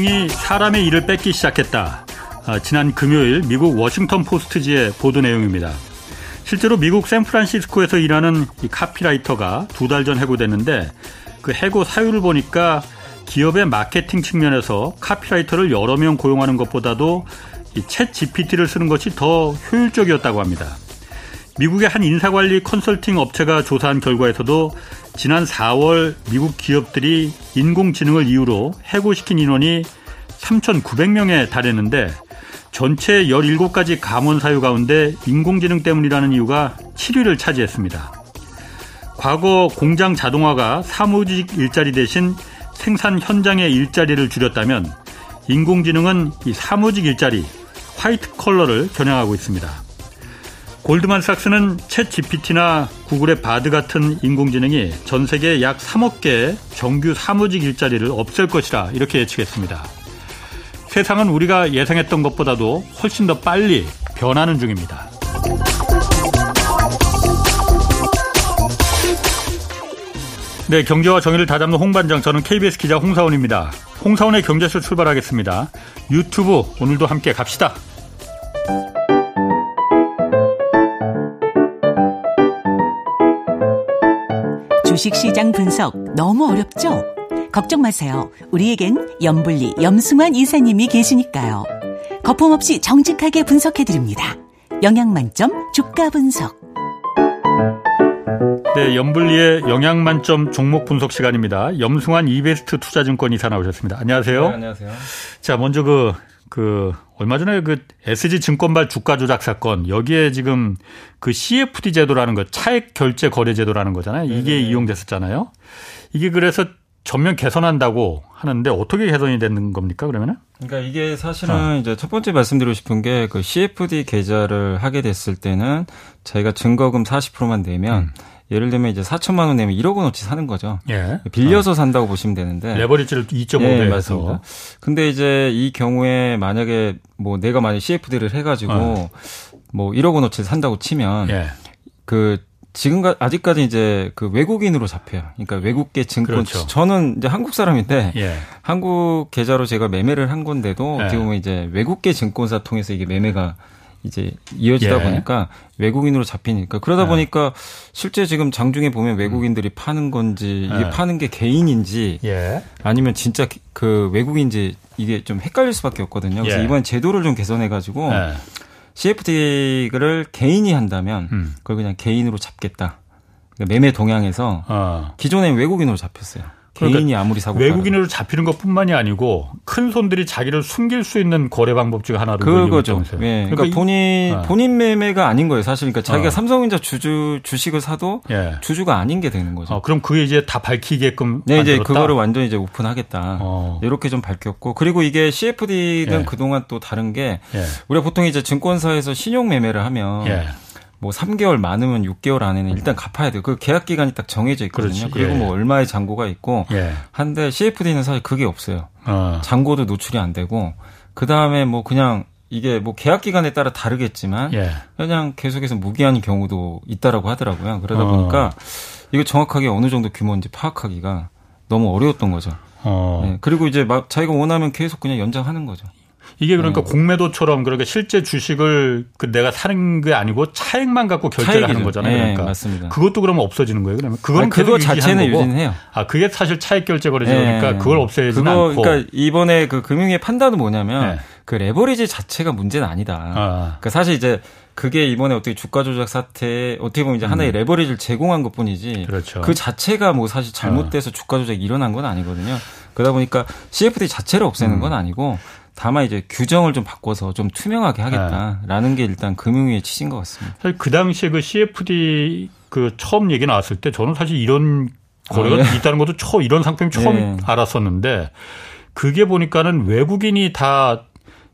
인공지능이 사람의 일을 뺏기 시작했다. 아, 지난 금요일 미국 워싱턴 포스트지의 보도 내용입니다. 실제로 미국 샌프란시스코에서 일하는 이 카피라이터가 두 달 전 해고됐는데 그 해고 사유를 보니까 기업의 마케팅 측면에서 카피라이터를 여러 명 고용하는 것보다도 이챗 GPT를 쓰는 것이 더 효율적이었다고 합니다. 미국의 한 인사관리 컨설팅 업체가 조사한 결과에서도 지난 4월 미국 기업들이 인공지능을 이유로 해고시킨 인원이 3,900명에 달했는데 전체 17가지 감원 사유 가운데 인공지능 때문이라는 이유가 7위를 차지했습니다. 과거 공장 자동화가 사무직 일자리 대신 생산 현장의 일자리를 줄였다면 인공지능은 이 사무직 일자리, 화이트 컬러를 겨냥하고 있습니다. 골드만삭스는 챗 GPT나 구글의 바드 같은 인공지능이 전 세계 약 3억 개의 정규 사무직 일자리를 없앨 것이라 이렇게 예측했습니다. 세상은 우리가 예상했던 것보다도 훨씬 더 빨리 변하는 중입니다. 네, 경제와 정의를 다잡는 홍반장, 저는 KBS 기자 홍사원입니다. 홍사원의 경제쇼 출발하겠습니다. 유튜브 오늘도 함께 갑시다. 주식시장 분석 너무 어렵죠? 걱정 마세요. 우리에겐 염불리 염승환 이사님이 계시니까요. 거품 없이 정직하게 분석해 드립니다. 영양 만점 주가 분석. 네, 염불리의 영양 만점 종목 분석 시간입니다. 염승환 이베스트 투자증권 이사 나오셨습니다. 안녕하세요. 네, 안녕하세요. 자, 먼저 그, 그, 얼마 전에 그 SG 증권발 주가 조작 사건, 여기에 지금 그 CFD 제도라는 거, 차액 결제 거래 제도라는 거잖아요. 이게 네네. 이용됐었잖아요. 이게 그래서 전면 개선한다고 하는데 어떻게 개선이 되는 겁니까 그러면은? 그러니까 이게 사실은 어. 이제 첫 번째 말씀드리고 싶은 게 그 CFD 계좌를 하게 됐을 때는 저희가 증거금 40%만 내면 음. 예를 들면 이제 4천만 원 내면 1억 원어치 사는 거죠. 예. 빌려서 어. 산다고 보시면 되는데. 레버리지를 2.5배 예, 맞습니다. 근데 이제 이 경우에 만약에 뭐 내가 만약 CFD를 해가지고 어. 뭐 1억 원어치 산다고 치면 예. 그 지금 가 아직까지 이제 그 외국인으로 잡혀요. 그러니까 외국계 증권 그렇죠. 저는 이제 한국 사람인데 예. 한국 계좌로 제가 매매를 한 건데도 예. 어떻게 보면 이제 외국계 증권사 통해서 이게 매매가 이제 이어지다 예. 보니까 외국인으로 잡히니까 그러다 예. 보니까 실제 지금 장중에 보면 외국인들이 파는 건지 이게 예. 파는 게 개인인지 예. 아니면 진짜 그 외국인지 이게 좀 헷갈릴 수밖에 없거든요. 그래서 예. 이번 제도를 좀 개선해 가지고 CFD를 개인이 한다면 음. 그걸 그냥 개인으로 잡겠다. 그러니까 매매 동향에서 어. 기존에 외국인으로 잡혔어요. 그러니까 개인이 아무리 사고 외국인으로 잡히는 것뿐만이 아니고 큰 손들이 자기를 숨길 수 있는 거래 방법 중 하나로 그거죠. 예. 그러니까, 그러니까, 본인 어. 본인 매매가 아닌 거예요. 사실 그러니까 자기가 어. 삼성전자 주주 주식을 사도 예. 주주가 아닌 게 되는 거죠. 어, 그럼 그게 이제 다 밝히게끔 네, 이제 그거를 완전 이제 오픈하겠다. 어. 이렇게 좀 밝혔고 그리고 이게 CFD는 예. 그동안 또 다른 게 예. 우리가 보통 이제 증권사에서 신용 매매를 하면 예. 뭐 3개월 많으면 6개월 안에는 일단 갚아야 돼요. 그 계약 기간이 딱 정해져 있거든요. 그렇지. 그리고 예. 뭐 얼마의 잔고가 있고 예. 한데 CFD는 사실 그게 없어요. 어. 잔고도 노출이 안 되고 그 다음에 뭐 그냥 이게 뭐 계약 기간에 따라 다르겠지만 예. 그냥 계속해서 무기한 경우도 있다라고 하더라고요. 그러다 어. 보니까 이거 정확하게 어느 정도 규모인지 파악하기가 너무 어려웠던 거죠. 어. 네. 그리고 이제 막 자기가 원하면 계속 그냥 연장하는 거죠. 이게 그러니까 음. 공매도처럼 그러니까 실제 주식을 그 내가 사는 게 아니고 차액만 갖고 결제를 하는 거잖아요. 네, 그러니까 맞습니다. 그것도 그러면 없어지는 거예요. 그러면 그건 그거 자체는 유지는 해요. 아 그게 사실 차액 결제 거래제니까 네. 그걸 없애야지 않고. 그러니까 이번에 그 금융의 판단은 뭐냐면 네. 그 레버리지 자체가 문제는 아니다. 아. 그러니까 사실 이제 그게 이번에 어떻게 주가 조작 사태 어떻게 보면 이제 음. 하나의 레버리지를 제공한 것뿐이지 그렇죠. 그 자체가 뭐 사실 잘못돼서 어. 주가 조작이 일어난 건 아니거든요. 그러다 보니까 CFD 자체를 없애는 음. 건 아니고 다만 이제 규정을 좀 바꿔서 좀 투명하게 하겠다라는 네. 게 일단 금융위의 취지인 것 같습니다. 사실 그 당시에 그 CFD 그 처음 얘기 나왔을 때 저는 사실 이런 거래가 아, 예. 있다는 것도 처음 이런 상품이 처음 예. 알았었는데 그게 보니까는 외국인이 다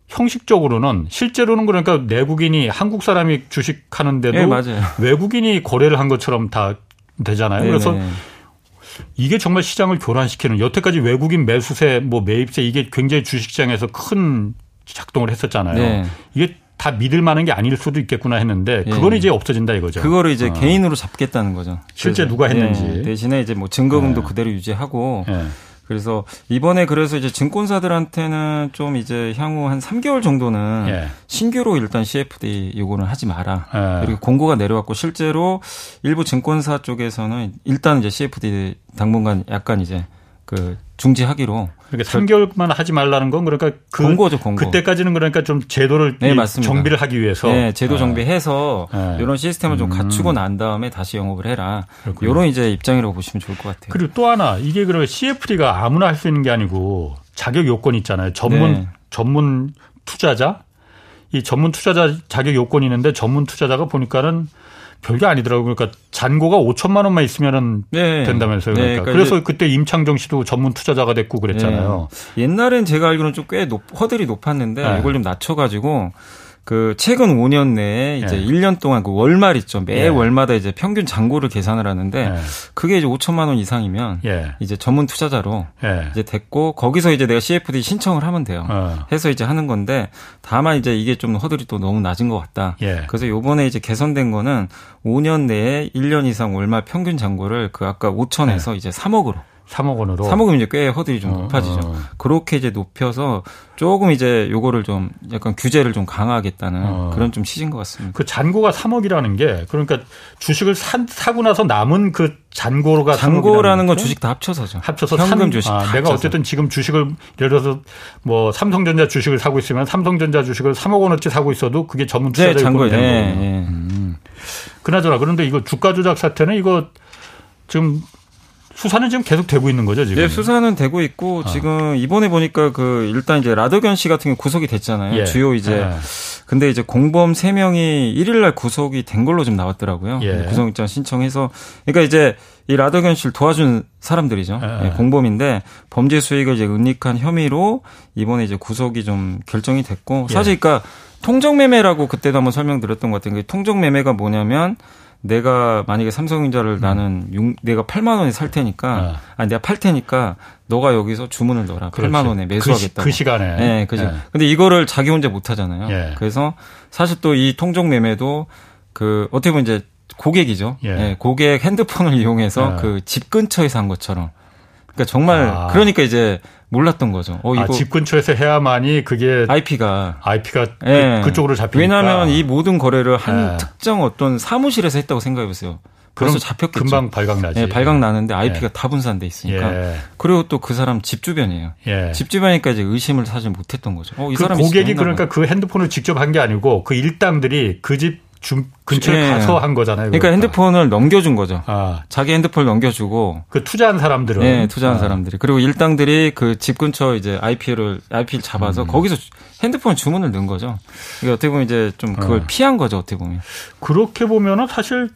형식적으로는 실제로는 그러니까 내국인이 한국 사람이 주식하는데도 예, 외국인이 거래를 한 것처럼 다 되잖아요. 네네. 그래서 이게 정말 시장을 교란시키는 여태까지 외국인 매수세 뭐 매입세 이게 굉장히 주식시장에서 큰 작동을 했었잖아요. 네. 이게 다 믿을 만한 게 아닐 수도 있겠구나 했는데 예. 그거는 예. 이제 없어진다 이거죠. 그거를 이제 어. 개인으로 잡겠다는 거죠. 실제 누가 했는지 예. 대신에 이제 뭐 증거금도 예. 그대로 유지하고 예. 그래서 이번에 그래서 이제 증권사들한테는 좀 이제 향후 한 3개월 정도는 예. 신규로 일단 CFD 요구는 하지 마라. 예. 그리고 공고가 내려왔고 실제로 일부 증권사 쪽에서는 일단 이제 CFD 당분간 약간 이제 그 중지하기로. 그러니까 3개월만 하지 말라는 건 그러니까 그 공고죠, 공고. 그때까지는 그러니까 좀 제도를 네, 맞습니다. 정비를 하기 위해서 네, 제도 아. 정비해서 네. 이런 시스템을 좀 음. 갖추고 난 다음에 다시 영업을 해라. 그렇군요. 이런 이제 입장이라고 보시면 좋을 것 같아요. 그리고 또 하나 이게 그러면 CFD가 아무나 할 수 있는 게 아니고 자격 요건이 있잖아요. 전문 네. 전문 투자자 이 전문 투자자 자격 요건이 있는데 전문 투자자가 보니까는 별게 아니더라고요. 그러니까 잔고가 5천만 원만 있으면은 네. 된다면서요. 네, 그러니까. 네, 그러니까 그래서 그때 임창정 씨도 전문 투자자가 됐고 그랬잖아요. 네. 옛날엔 제가 알기로는 좀 꽤 허들이 높았는데 네. 이걸 좀 낮춰가지고 그 최근 5년 내에 이제 네. 1년 동안 그 월말 있죠. 매 네. 월마다 이제 평균 잔고를 계산을 하는데 네. 그게 이제 5천만 원 이상이면 예. 이제 전문 투자자로 예. 이제 됐고 거기서 이제 내가 CFD 신청을 하면 돼요. 어. 해서 이제 하는 건데 다만 이제 이게 좀 허들이 또 너무 낮은 것 같다. 예. 그래서 요번에 이제 개선된 거는 5년 내에 1년 이상 월말 평균 잔고를 그 아까 5천에서 예. 이제 3억으로 3억 원으로 3억이면 이제 꽤 허들이 좀 어, 높아지죠. 어. 그렇게 이제 높여서 조금 이제 요거를 좀 약간 규제를 좀 강화하겠다는 어. 그런 좀 취지인 것 같습니다. 그 잔고가 3억이라는 게 그러니까 주식을 사, 사고 나서 남은 그 잔고가 잔고라는 건 주식 다 합쳐서죠. 합쳐서 현금 산, 주식. 아, 내가 합쳐서. 어쨌든 지금 주식을 예를 들어서 뭐 삼성전자 주식을 사고 있으면 삼성전자 주식을 3억 원어치 사고 있어도 그게 전문 투자자 네, 잔고 거예요. 네. 음. 그나저나 그런데 이거 주가 조작 사태는 이거 지금 수사는 지금 계속 되고 있는 거죠, 지금? 네, 수사는 되고 있고 아. 지금 이번에 보니까 그 일단 이제 라더견 씨 같은 게 구속이 됐잖아요. 예. 주요 이제 예. 근데 이제 공범 3명이 1일 날 구속이 된 걸로 좀 나왔더라고요. 예. 구속영장 신청해서 그러니까 이제 이 라더견 씨를 도와준 사람들이죠. 예. 예, 공범인데 범죄 수익을 이제 은닉한 혐의로 이번에 이제 구속이 좀 결정이 됐고 사실 그러니까 통정매매라고 그때도 한번 설명드렸던 것 같은데 통정매매가 뭐냐면 내가 만약에 삼성전자를 음. 나는 6, 내가 8만 원에 살 테니까 아. 아니 내가 팔 테니까 너가 여기서 주문을 넣어라. 그렇지. 8만 원에 매수하겠다. 그, 시, 그 시간에. 네, 그죠. 네. 근데 이거를 자기 혼자 못 하잖아요. 예. 그래서 사실 또 이 통정 매매도 그 어떻게 보면 이제 고객이죠. 예. 네, 고객 핸드폰을 이용해서 예. 그집 근처에서 한 것처럼. 그러니까 정말 아. 그러니까 이제 몰랐던 거죠. 어, 아, 이거 아, 집 근처에서 해야만이 그게 IP가 IP가 네. 그, 쪽으로 잡히니까. 왜냐하면 이 모든 거래를 한 네. 특정 어떤 사무실에서 했다고 생각해 보세요. 그래서 잡혔겠죠. 금방 발각 나지. 네, 발각 나는데 IP가 예. 다 분산돼 있으니까. 예. 그리고 또 그 사람 집 주변이에요. 예. 집 주변이니까 이제 의심을 사실 못했던 거죠. 어, 이 그 사람이 고객이 그러니까 그 핸드폰을 직접 한 게 아니고 그 일당들이 그집 중 근처에 네. 가서 한 거잖아요. 그러니까, 그러니까, 핸드폰을 넘겨준 거죠. 아. 자기 핸드폰을 넘겨주고 그 투자한 사람들은 네, 투자한 아. 사람들이 그리고 일당들이 그 집 근처 이제 IP를 IP를 잡아서 음. 거기서 핸드폰 주문을 넣은 거죠. 이게 어떻게 보면 이제 좀 그걸 어. 피한 거죠. 어떻게 보면 그렇게 보면은 사실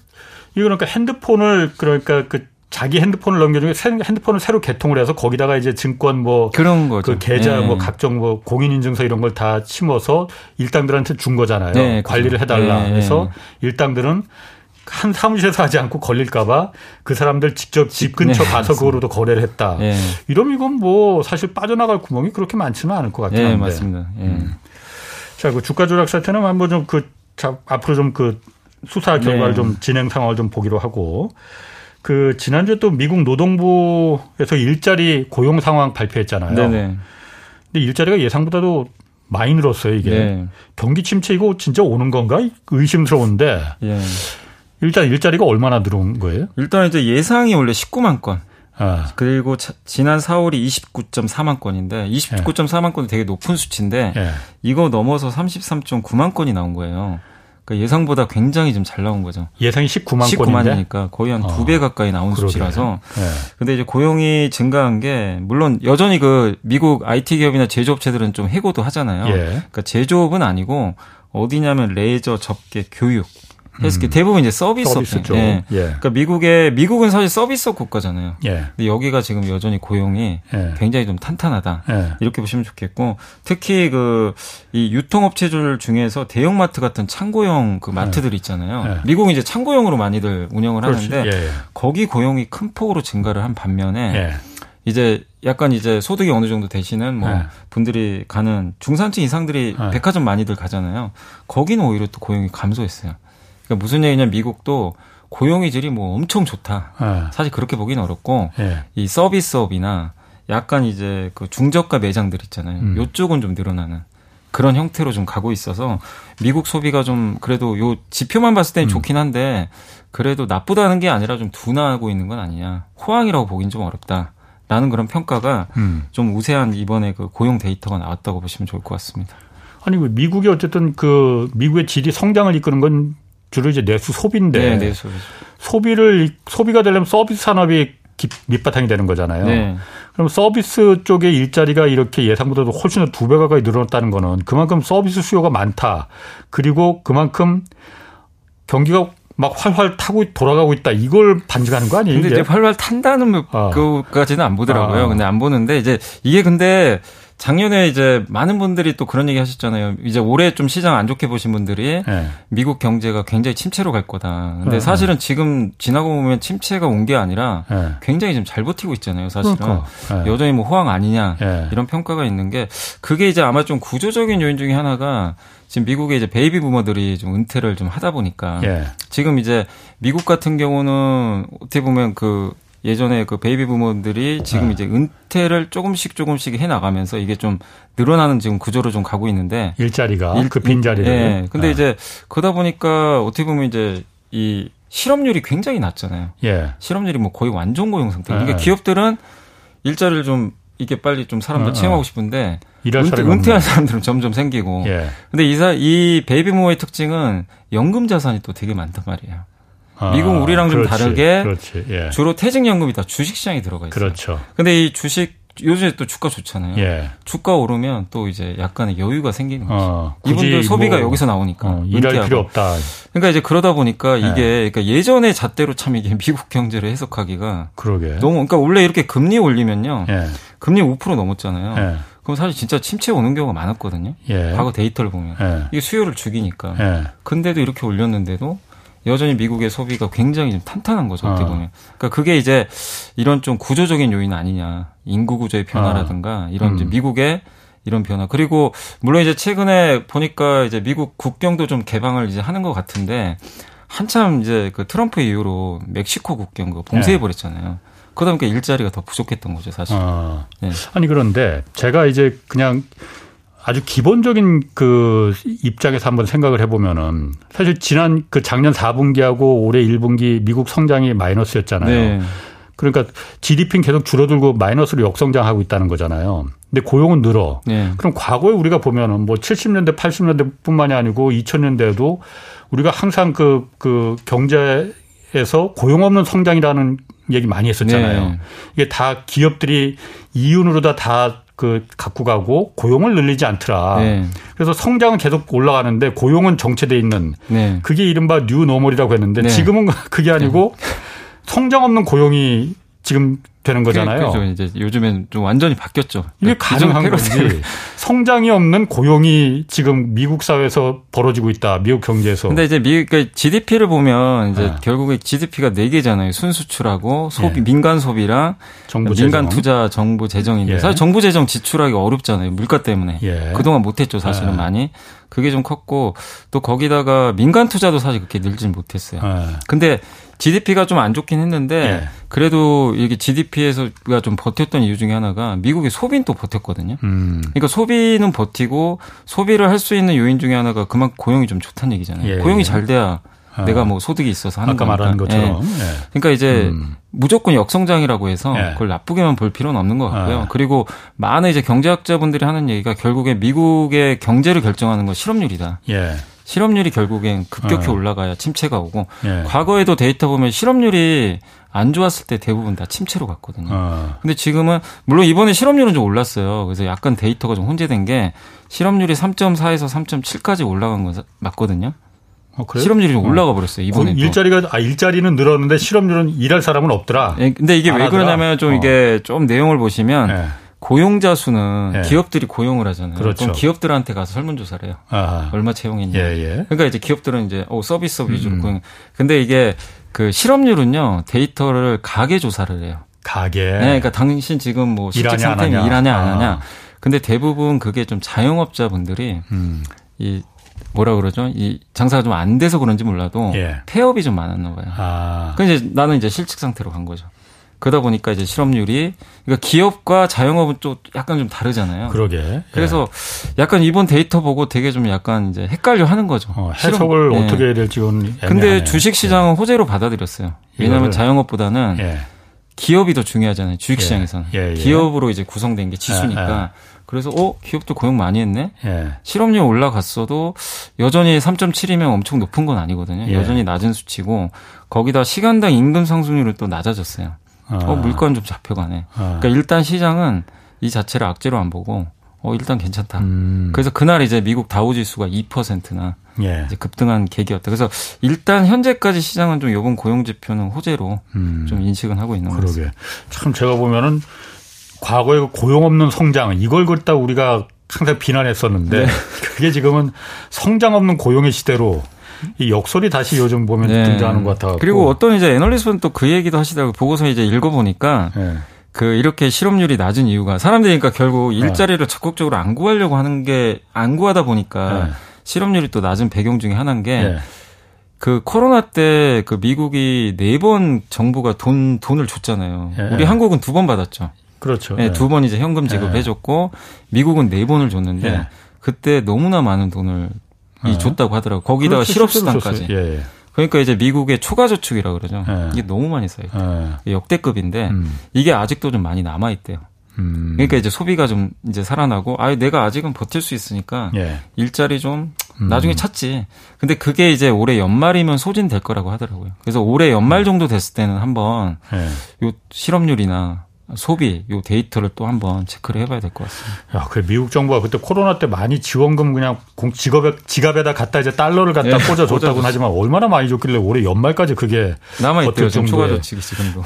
이거 그러니까 핸드폰을 그러니까 그 자기 핸드폰을 넘겨주고 핸드폰을 새로 개통을 해서 거기다가 이제 증권 뭐 그런 거죠. 그 계좌 네. 뭐 각종 뭐 공인인증서 이런 걸 다 심어서 일당들한테 준 거잖아요. 네, 관리를. 해달라. 네. 그래서 일당들은 한 사무실에서 하지 않고 걸릴까봐 그 사람들 직접 집 근처 네, 가서 그거로도 거래를 했다. 네. 이러면 이건 뭐 사실 빠져나갈 구멍이 그렇게 많지는 않을 것 같아요. 네, 맞습니다. 예. 음. 자, 그 주가 조작 사태는 한번 좀 그 앞으로 좀 그 수사 결과를 네. 좀 진행 상황을 좀 보기로 하고 그 지난주에 또 미국 노동부에서 일자리 고용 상황 발표했잖아요. 네네. 근데 일자리가 예상보다도 많이 늘었어요, 이게. 네. 경기 침체 이거 진짜 오는 건가? 의심스러운데. 예. 일단 일자리가 얼마나 늘은 거예요? 일단 이제 예상이 원래 19만 건. 아. 그리고 차, 지난 4월이 29.4만 건인데 29.4만 건이 되게 높은 수치인데 예. 이거 넘어서 33.9만 건이 나온 거예요. 그러니까 예상보다 굉장히 좀 잘 나온 거죠. 예상이 19만 19만이니까 거의 한 두배 어. 가까이 나온 그러게. 수치라서. 네. 근데 이제 고용이 증가한 게 물론 여전히 그 미국 IT 기업이나 제조업체들은 좀 해고도 하잖아요. 예. 그러니까 제조업은 아니고 어디냐면 레이저, 접계, 교육 헬스케 음. 대부분 이제 서비스 업체. 예. 예. 그러니까 미국의 미국은 사실 서비스업 국가잖아요. 예. 근데 여기가 지금 여전히 고용이 예. 굉장히 좀 탄탄하다. 예. 이렇게 보시면 좋겠고 특히 그 이 유통업체들 중에서 대형마트 같은 창고형 그 마트들 있잖아요. 예. 미국은 이제 창고형으로 많이들 운영을 그렇지. 하는데 예, 거기 고용이 큰 폭으로 증가를 한 반면에 이제 약간 이제 소득이 어느 정도 되시는 뭐 네. 분들이 가는 중산층 이상들이 네. 백화점 많이들 가잖아요. 거기는 오히려 또 고용이 감소했어요. 그러니까 무슨 얘기냐면 미국도 고용의 질이 뭐 엄청 좋다. 네. 사실 그렇게 보기는 어렵고 네. 이 서비스업이나 약간 이제 그 중저가 매장들 있잖아요. 음. 요쪽은 좀 늘어나는 그런 형태로 좀 가고 있어서 미국 소비가 좀 그래도 요 지표만 봤을 때는 음. 좋긴 한데 그래도 나쁘다는 게 아니라 좀 둔화하고 있는 건 아니냐. 호황이라고 보긴 좀 어렵다. 라는 그런 평가가 음. 좀 우세한 이번에 그 고용 데이터가 나왔다고 보시면 좋을 것 같습니다. 아니 미국이 어쨌든 그 미국의 질이 성장을 이끄는 건 주로 이제 내수 소비인데 네, 소비를 소비가 되려면 서비스 산업이 밑바탕이 되는 거잖아요. 네. 그럼 서비스 쪽의 일자리가 이렇게 예상보다도 훨씬 더두배 가까이 늘어났다는 거는 그만큼 서비스 수요가 많다. 그리고 그만큼 경기가 막 활활 타고 돌아가고 있다. 이걸 반증하는 거 아니에요? 근데 이제 활활 탄다는 아. 그까지는 안 보더라고요. 아. 근데 안 보는데 이제 이게 근데 작년에 이제 많은 분들이 또 그런 얘기 하셨잖아요. 이제 올해 좀 시장 안 좋게 보신 분들이 네. 미국 경제가 굉장히 침체로 갈 거다. 근데 네. 사실은 지금 지나고 보면 침체가 온 게 아니라 네. 굉장히 좀잘 버티고 있잖아요. 사실은 그러니까. 네. 여전히 뭐 호황 아니냐 네. 이런 평가가 있는 게 그게 이제 아마 좀 구조적인 요인 중에 하나가 지금 미국의 이제 베이비 부머들이 좀 은퇴를 좀 하다 보니까 예. 지금 이제 미국 같은 경우는 어떻게 보면 그 예전에 그 베이비 부머들이 지금 네. 이제 은퇴를 조금씩 조금씩 해 나가면서 이게 좀 늘어나는 지금 구조로 좀 가고 있는데 일자리가 일, 그 빈자리를. 네. 근데 네. 이제 그러다 보니까 어떻게 보면 이제 이 실업률이 굉장히 낮잖아요. 예. 실업률이 뭐 거의 완전 고용 상태. 네. 이게 기업들은 일자리를 좀 이게 빨리 좀 사람들 어, 채용하고 싶은데 은퇴, 은퇴한 사람들은 점점 생기고. 예. 근데 이사 이 베이비 부머의 특징은 연금 자산이 또 되게 많단 말이에요. 아, 미국 우리랑 좀 그렇지, 다르게 그렇지, 예. 주로 퇴직연금이 다 주식시장에 들어가 있어요. 그렇죠. 근데 이 주식 요즘에 또 주가 좋잖아요. 예. 주가 오르면 또 이제 약간의 여유가 생기는 거죠. 어, 이분들 소비가 뭐, 여기서 나오니까 어, 일할 필요 없다. 그러니까 이제 그러다 보니까 예. 이게 그러니까 예전의 잣대로 참 이게 미국 경제를 해석하기가 그러게. 너무 그러니까 원래 이렇게 금리 올리면요. 예. 금리 5% 넘었잖아요. 예. 그럼 사실 진짜 침체 오는 경우가 많았거든요. 예. 과거 데이터를 보면 예. 이게 수요를 죽이니까. 근데도 이렇게 올렸는데도 여전히 미국의 소비가 굉장히 좀 탄탄한 거죠, 어떻게 어. 보면. 그러니까 그게 이제 이런 좀 구조적인 요인 아니냐. 인구 구조의 변화라든가 이런 음. 미국의 이런 변화. 그리고 물론 이제 최근에 보니까 이제 미국 국경도 좀 개방을 이제 하는 것 같은데 한참 이제 그 트럼프 이후로 멕시코 국경 그 봉쇄해 버렸잖아요. 네. 그러다 보니까 일자리가 더 부족했던 거죠, 사실. 어. 네. 아니 그런데 제가 이제 그냥 아주 기본적인 그 입장에서 한번 생각을 해보면은 사실 지난 그 작년 4분기하고 올해 1분기 미국 성장이 마이너스였잖아요. 네. 그러니까 GDP는 계속 줄어들고 마이너스로 역성장하고 있다는 거잖아요. 근데 고용은 늘어. 네. 그럼 과거에 우리가 보면은 뭐 70년대, 80년대뿐만이 아니고 2000년대에도 우리가 항상 그, 그 경제에서 고용 없는 성장이라는 얘기 많이 했었잖아요. 네. 이게 다 기업들이 이윤으로 다다 그 갖고 가고 고용을 늘리지 않더라. 네. 그래서 성장은 계속 올라가는데 고용은 정체돼 있는 네. 그게 이른바 뉴노멀이라고 했는데 네. 지금은 그게 아니고 네. 성장 없는 고용이 지금 되는 거잖아요. 그렇죠. 이제 요즘엔 좀 완전히 바뀌었죠. 이게 그러니까 가능한 건지 성장이 없는 고용이 지금 미국 사회에서 벌어지고 있다. 미국 경제에서. 근데 이제 미국 그러니까 GDP를 보면 이제 네. 결국에 GDP가 네 개잖아요. 순수출하고 소비 네. 민간 소비랑 정부 민간 투자 정부 재정인데 예. 사실 정부 재정 지출하기 어렵잖아요. 물가 때문에. 예. 그동안 못 했죠, 사실은 예. 많이. 그게 좀 컸고 또 거기다가 민간 투자도 사실 그렇게 늘진 못했어요. 예. 근데 GDP가 좀 안 좋긴 했는데 예. 그래도 이게 GDP 에서가 좀 버텼던 이유 중에 하나가 미국의 소비는 또 버텼거든요. 음. 그러니까 소비는 버티고 소비를 할 수 있는 요인 중에 하나가 그만큼 고용이 좀 좋다는 얘기잖아요. 예. 고용이 잘 돼야 아. 내가 뭐 소득이 있어서 하는 아까 거니까. 말한 것처럼. 예. 예. 그러니까 이제 음. 무조건 역성장이라고 해서 예. 그걸 나쁘게만 볼 필요는 없는 것 같고요. 아. 그리고 많은 이제 경제학자분들이 하는 얘기가 결국에 미국의 경제를 결정하는 건 실업률이다. 예. 실업률이 결국엔 급격히 어. 올라가야 침체가 오고 예. 과거에도 데이터 보면 실업률이 안 좋았을 때 대부분 다 침체로 갔거든요. 어. 근데 지금은 물론 이번에 실업률은 좀 올랐어요. 그래서 약간 데이터가 좀 혼재된 게 실업률이 3.4에서 3.7까지 올라간 건 맞거든요. 어, 실업률이 좀 어. 올라가 버렸어요 이번에 일자리가 아 일자리는 늘었는데 실업률은 일할 사람은 없더라. 예, 근데 이게 왜 그러냐면 좀 어. 이게 좀 내용을 보시면 예. 고용자 수는 예. 기업들이 고용을 하잖아요. 그렇죠. 그럼 기업들한테 가서 설문조사를 해요. 아하. 얼마 채용했냐. 예, 예. 그러니까 이제 기업들은 이제 어, 서비스업 위주로 음. 고용. 근데 이게 그 실업률은요 데이터를 가계 조사를 해요. 가계. 네, 그러니까 당신 지금 뭐 실직 상태는 일하냐 안 하냐. 아. 근데 대부분 그게 좀 자영업자분들이 음. 이 뭐라 그러죠? 이 장사가 좀 안 돼서 그런지 몰라도 예. 폐업이 좀 많았나 봐요. 아. 그 이제 나는 이제 실직 상태로 간 거죠. 그러다 보니까 이제 실업률이 그러니까 기업과 자영업은 또 약간 좀 다르잖아요. 그러게. 그래서 예. 약간 이번 데이터 보고 되게 좀 약간 이제 헷갈려 하는 거죠. 어, 해석을 실업, 어떻게 해야 될지는 근데 주식 시장은 예. 호재로 받아들였어요. 왜냐하면 자영업보다는 예. 기업이 더 중요하잖아요. 주식 시장에서는. 예. 예, 기업으로 이제 구성된 게 지수니까. 그래서 어 기업도 고용 많이 했네. 예. 실업률 올라갔어도 여전히 3.7이면 엄청 높은 건 아니거든요. 예. 여전히 낮은 수치고 거기다 시간당 임금 상승률은 또 낮아졌어요. 아. 어 물건 좀 잡혀가네. 아. 그러니까 일단 시장은 이 자체를 악재로 안 보고 어 일단 괜찮다. 음. 그래서 그날 이제 미국 다우 지수가 2%나 예. 이제 급등한 계기였다. 그래서 일단 현재까지 시장은 좀 요번 고용 지표는 호재로 음. 좀 인식은 하고 있는 거죠. 그러게. 참 제가 보면은 과거에 그 고용 없는 성장 이걸 그랬다 우리가 항상 비난했었는데 네. 그게 지금은 성장 없는 고용의 시대로 이 역설이 다시 요즘 보면 네. 등장하는 것 같아. 그리고 어떤 이제 애널리스트는 또그 얘기도 하시다고 보고서 이제 읽어보니까 네. 그 이렇게 실업률이 낮은 이유가 사람들이 그러니까 결국 네. 일자리를 적극적으로 안 구하려고 하는 게 안 구하다 보니까 네. 실업률이 또 낮은 배경 중에 하나인 게. 네. 그 코로나 때 그 미국이 네 번 정부가 돈 돈을 줬잖아요. 예. 우리 한국은 두 번 받았죠. 그렇죠. 네, 네. 두번 이제 현금 지급해줬고 네. 미국은 네 번을 줬는데 네. 그때 너무나 많은 돈을 이 줬다고 하더라고. 거기다가 실업수당까지. 예, 예. 그러니까 이제 미국의 초과 저축이라 고 그러죠. 예. 이게 너무 많이 쌓여. 예. 역대급인데 음. 이게 아직도 좀 많이 남아 있대요. 음. 그러니까 이제 소비가 좀 이제 살아나고 아 내가 아직은 버틸 수 있으니까 예. 일자리 좀 음. 나중에 찾지. 근데 그게 이제 올해 연말이면 소진될 거라고 하더라고요. 그래서 올해 연말 정도 됐을 때는 한번 예. 요 실업률이나 소비 요 데이터를 또 한번 체크를 해봐야 될 것 같습니다. 야, 그 미국 정부가 그때 코로나 때 많이 지원금 그냥 공 직업에 지갑에다 갖다 이제 달러를 갖다 네, 꽂아 줬다고는 하지만 얼마나 많이 줬길래 올해 연말까지 그게 남아 있대요. 초과 조치기 지금도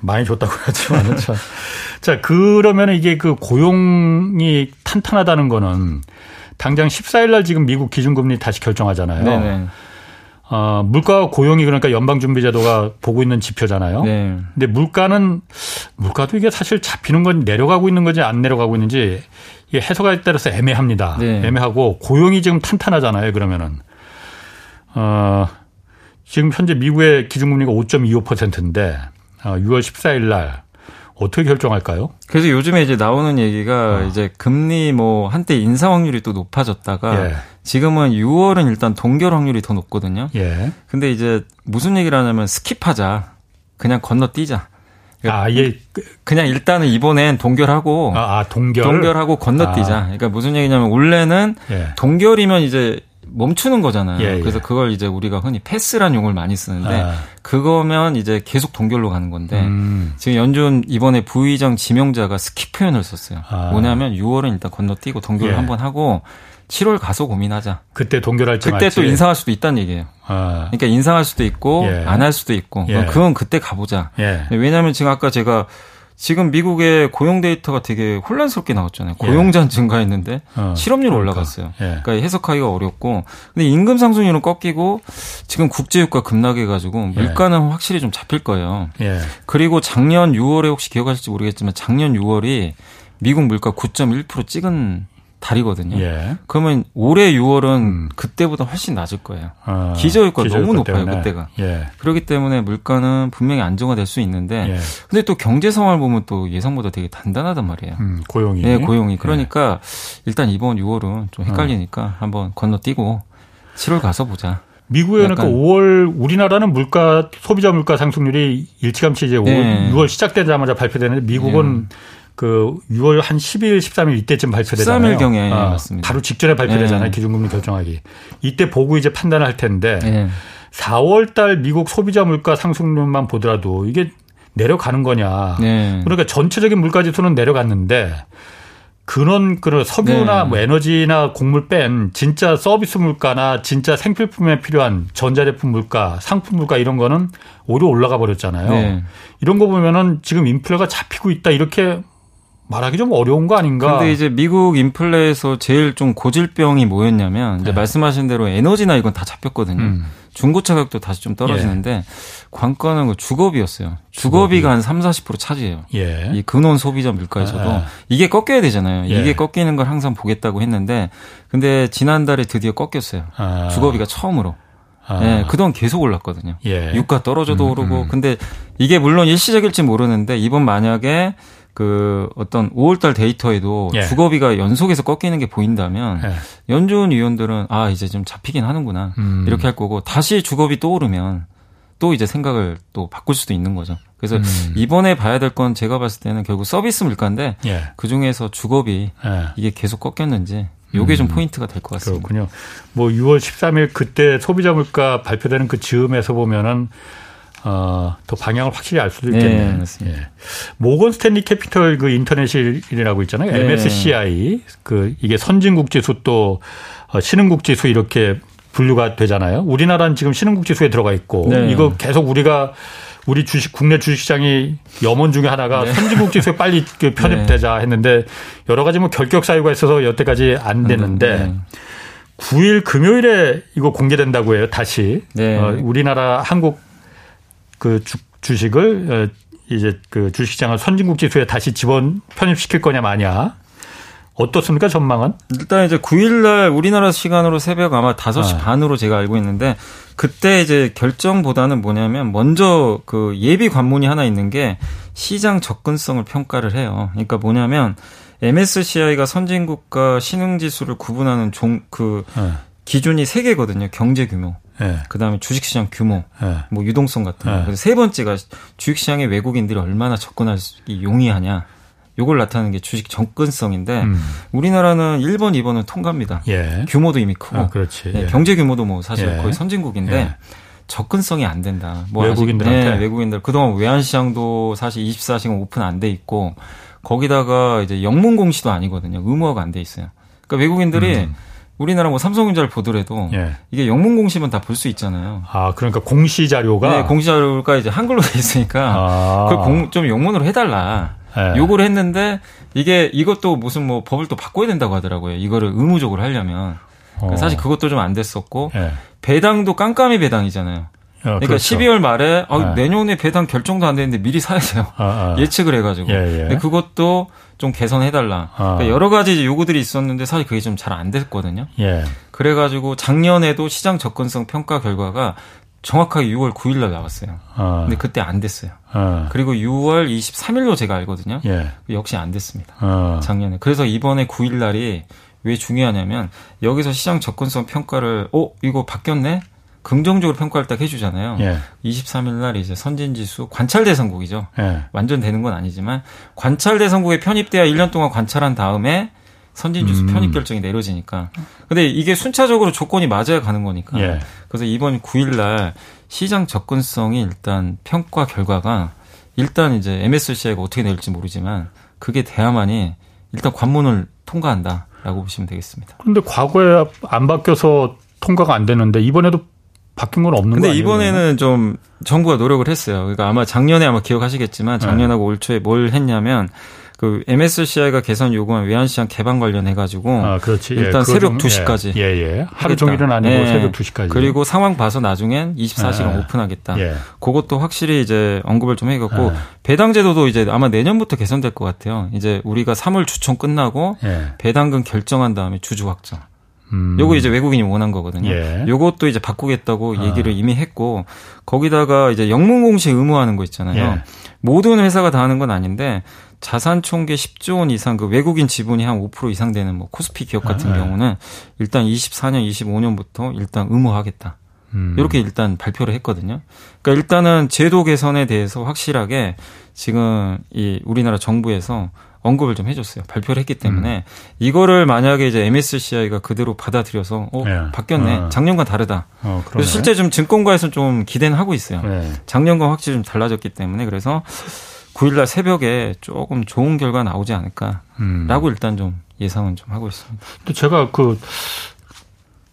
많이 줬다고 하지만 자, 자 그러면 이게 그 고용이 탄탄하다는 거는 당장 14일 날 지금 미국 기준금리 다시 결정하잖아요. 네네. 어, 물가 고용이 그러니까 연방준비제도가 보고 있는 지표잖아요. 네. 근데 물가는 물가도 이게 사실 잡히는 건 내려가고 있는 건지 안 내려가고 있는지 이게 해석에 따라서 애매합니다. 네. 애매하고 고용이 지금 탄탄하잖아요. 그러면은 어, 지금 현재 미국의 기준금리가 5.25%인데 어, 6월 14일 날 어떻게 결정할까요? 그래서 요즘에 이제 나오는 얘기가 어. 이제 금리 뭐 한때 인상 확률이 또 높아졌다가 예. 지금은 6월은 일단 동결 확률이 더 높거든요. 예. 근데 이제 무슨 얘기를 하냐면 skip하자. 그냥 건너뛰자. 그러니까 아, 예. 그냥 일단은 이번엔 동결하고 아, 아 동결 동결하고 건너뛰자. 아. 그러니까 무슨 얘기냐면 원래는 예. 동결이면 이제 멈추는 거잖아요. 예, 예. 그래서 그걸 이제 우리가 흔히 pause란 용어를 많이 쓰는데 아. 그거면 이제 계속 동결로 가는 건데 음. 지금 연준 이번에 부의장 지명자가 skip 표현을 썼어요. 아. 뭐냐면 6월은 일단 건너뛰고 동결을 예. 한번 하고 7월 가서 고민하자. 그때 동결할지 그때 말지. 또 인상할 수도 있다는 얘기예요. 아. 그러니까 인상할 수도 있고 예. 안할 수도 있고 예. 그건 그때 가보자. 예. 왜냐하면 지금 아까 제가 지금 미국의 고용 데이터가 되게 혼란스럽게 나왔잖아요. 고용자 예. 증가했는데 어, 실업률 그러니까. 올라갔어요. 예. 그러니까 해석하기가 어렵고 근데 임금 상승률은 꺾이고 지금 국제유가 급락해 가지고 예. 물가는 확실히 좀 잡힐 거예요. 예. 그리고 작년 6월에 혹시 기억하실지 모르겠지만 작년 6월이 미국 물가 9.1% 찍은 달이거든요. 예. 그러면 올해 6월은 음. 그때보다 훨씬 낮을 거예요. 아, 기저효과가 너무 높아요, 때문에. 그때가. 예. 그렇기 때문에 물가는 분명히 안정화될 수 있는데 예. 근데 또 경제 상황을 보면 또 예상보다 되게 단단하단 말이에요. 음, 고용이. 네, 고용이. 그러니까 일단 이번 6월은 좀 헷갈리니까 어. 한번 건너뛰고 7월 가서 보자. 미국에는 그 5월 우리나라는 물가 소비자 물가 상승률이 일찌감치 이제 네. 6월 시작되자마자 발표되는데 미국은 네. 그 6월 한 10일, 13일 이때쯤 발표되잖아요. 13일경에 아, 맞습니다. 바로 직전에 발표되잖아요. 네. 기준금리 결정하기. 이때 보고 이제 판단을 할 텐데 네. 4월 달 미국 소비자 물가 상승률만 보더라도 이게 내려가는 거냐. 네. 그러니까 전체적인 물가 지수는 내려갔는데 그런 그런 석유나 네. 뭐 에너지나 곡물 뺀 진짜 서비스 물가나 진짜 생필품에 필요한 전자제품 물가, 상품 물가 이런 거는 오히려 올라가 버렸잖아요. 네. 이런 거 보면은 지금 인플레가 잡히고 있다 이렇게 말하기 좀 어려운 거 아닌가? 근데 이제 미국 인플레에서 제일 좀 고질병이 뭐였냐면 이제 네. 말씀하신 대로 에너지나 이건 다 잡혔거든요. 음. 중고차 가격도 다시 좀 떨어지는데 예. 관건은 그 주거비였어요. 주거비가 한 3, 40% 차지해요. 예. 이 근원 소비자 물가에서도 아. 이게 꺾여야 되잖아요. 예. 이게 꺾이는 걸 항상 보겠다고 했는데 근데 지난달에 드디어 꺾였어요. 아. 주거비가 처음으로. 아. 네, 그동안 계속 올랐거든요. 예. 유가 떨어져도 음, 오르고. 음. 근데 이게 물론 일시적일지 모르는데 이번 만약에 그 어떤 5월달 데이터에도 예. 주거비가 연속해서 꺾이는 게 보인다면 예. 연준 위원들은 아 이제 좀 잡히긴 하는구나 음. 이렇게 할 거고 다시 주거비 또 오르면 또 이제 생각을 또 바꿀 수도 있는 거죠. 그래서 음. 이번에 봐야 될 건 제가 봤을 때는 결국 서비스 물가인데 예. 그 중에서 주거비 예. 이게 계속 꺾였는지 요게 음. 좀 포인트가 될 것 같습니다. 그렇군요. 뭐 6월 13일 그때 소비자 물가 발표되는 그 즈음에서 보면은 어, 더 방향을 확실히 알 수도 있겠네요. 네, 예. 모건 스탠리 캐피털 그 인터내셔널이라고 있잖아요. 네. MSCI 그 이게 선진국 지수 또 어, 신흥국 지수 이렇게 분류가 되잖아요. 우리나라는 지금 신흥국 지수에 들어가 있고 네. 이거 계속 우리가 우리 주식 국내 주식시장이 염원 중에 하나가 네. 선진국 지수에 빨리 그 편입되자 네. 했는데 여러 가지 뭐 결격 사유가 있어서 여태까지 안 됐는데 9일 금요일에 이거 공개된다고 해요. 다시 네. 어, 우리나라 한국 그 주, 주식을 어, 이제 그 주식시장을 선진국 지수에 다시 지원 편입시킬 거냐 마냐. 어떻습니까 전망은? 일단 이제 9일날 우리나라 시간으로 새벽 아마 5시 아. 반으로 제가 알고 있는데 그때 이제 결정보다는 뭐냐면 먼저 그 예비 관문이 하나 있는 게 시장 접근성을 평가를 해요. 그러니까 뭐냐면 MSCI가 선진국과 신흥지수를 구분하는 종그 네. 기준이 세 개거든요. 경제 규모. 네. 그다음에 주식시장 규모, 네. 뭐 유동성 같은 거. 네. 그래서 세 번째가 주식시장에 외국인들이 얼마나 접근할 수 용이하냐. 요걸 나타내는 게 주식 접근성인데 음. 우리나라는 1번, 2번은 통과입니다. 예. 규모도 이미 크고 아, 그렇지. 예. 경제 규모도 뭐 사실 예. 거의 선진국인데 예. 접근성이 안 된다. 뭐 외국인들한테 네, 외국인들 그동안 외환 시장도 사실 24시간 오픈 안 돼 있고 거기다가 이제 영문 공시도 아니거든요. 의무화가 안 돼 있어요. 그러니까 외국인들이 음. 우리나라 뭐 삼성전자를 보더라도 예. 이게 영문 공시면 다 볼 수 있잖아요. 아 그러니까 공시 자료가 네, 공시 자료가 이제 한글로 돼 있으니까 아. 그걸 공, 좀 영문으로 해달라. 예. 요구를 했는데 이게 이것도 무슨 뭐 법을 또 바꿔야 된다고 하더라고요. 이거를 의무적으로 하려면 어. 사실 그것도 좀 안 됐었고 예. 배당도 깜깜이 배당이잖아요. 어, 그러니까 그렇죠. 12월 말에 아, 네. 내년에 배당 결정도 안 되는데 미리 사야 돼요. 아, 아. 예측을 해가지고. 예, 예. 근데 그것도 좀 개선해달라. 아. 그러니까 여러 가지 요구들이 있었는데 사실 그게 좀 잘 안 됐거든요. 예. 그래가지고 작년에도 시장 접근성 평가 결과가 정확하게 6월 9일 날 나왔어요. 아. 근데 그때 안 됐어요. 아. 그리고 6월 23일로 제가 알거든요. 예. 역시 안 됐습니다. 아. 작년에. 그래서 이번에 9일 날이 왜 중요하냐면 여기서 시장 접근성 평가를 어 이거 바뀌었네 긍정적으로 평가를 딱 해주잖아요. 예. 23일 날 이제 선진지수 관찰 대상국이죠. 예. 완전 되는 건 아니지만 관찰 대상국에 편입돼야 1년 동안 관찰한 다음에 선진지수 음. 편입 결정이 내려지니까. 근데 이게 순차적으로 조건이 맞아야 가는 거니까. 예. 그래서 이번 9일 날 시장 접근성이 일단 평가 결과가 일단 이제 MSCI가 어떻게 낼지 모르지만 그게 돼야만이 일단 관문을 통과한다라고 보시면 되겠습니다. 그런데 과거에 안 바뀌어서 통과가 안 되는데 이번에도 바뀐 건 없는 근데 거아요 이번에는 좀 정부가 노력을 했어요. 그러니까 아마 작년에 아마 기억하시겠지만 네. 작년하고 네. 올 초에 뭘 했냐면 그 MSCI가 개선 요구한 외환시장 개방 관련해 가지고 아, 그렇지. 예, 일단 예, 새벽 2시까지 예, 예. 하루 종일은 아니고 예. 새벽 2시까지 그리고 상황 봐서 나중엔 24시간 예. 오픈하겠다. 예. 그것도 확실히 이제 언급을 좀 해 갖고 예. 배당 제도도 이제 아마 내년부터 개선될 것 같아요. 이제 우리가 3월 주총 끝나고 배당금 결정한 다음에 주주 확정. 음. 요거 이제 외국인이 원한 거거든요. 예. 요것도 이제 바꾸겠다고 아. 얘기를 이미 했고 거기다가 이제 영문 공시 의무화하는 거 있잖아요. 예. 모든 회사가 다 하는 건 아닌데 자산 총계 10조 원 이상 그 외국인 지분이 한 5% 이상 되는 뭐 코스피 기업 같은 아, 네. 경우는 일단 24년, 25년부터 일단 의무화하겠다. 음. 이렇게 일단 발표를 했거든요. 그러니까 일단은 제도 개선에 대해서 확실하게 지금 이 우리나라 정부에서 언급을 좀 해줬어요. 발표를 했기 때문에 음. 이거를 만약에 이제 MSCI가 그대로 받아들여서 어 네. 바뀌었네. 어. 작년과 다르다. 어, 그래서 실제 좀 증권가에서 좀 기대는 하고 있어요. 네. 작년과 확실히 좀 달라졌기 때문에 그래서 9일날 새벽에 조금 좋은 결과 나오지 않을까라고 음. 일단 좀 예상은 좀 하고 있습니다. 또 제가 그,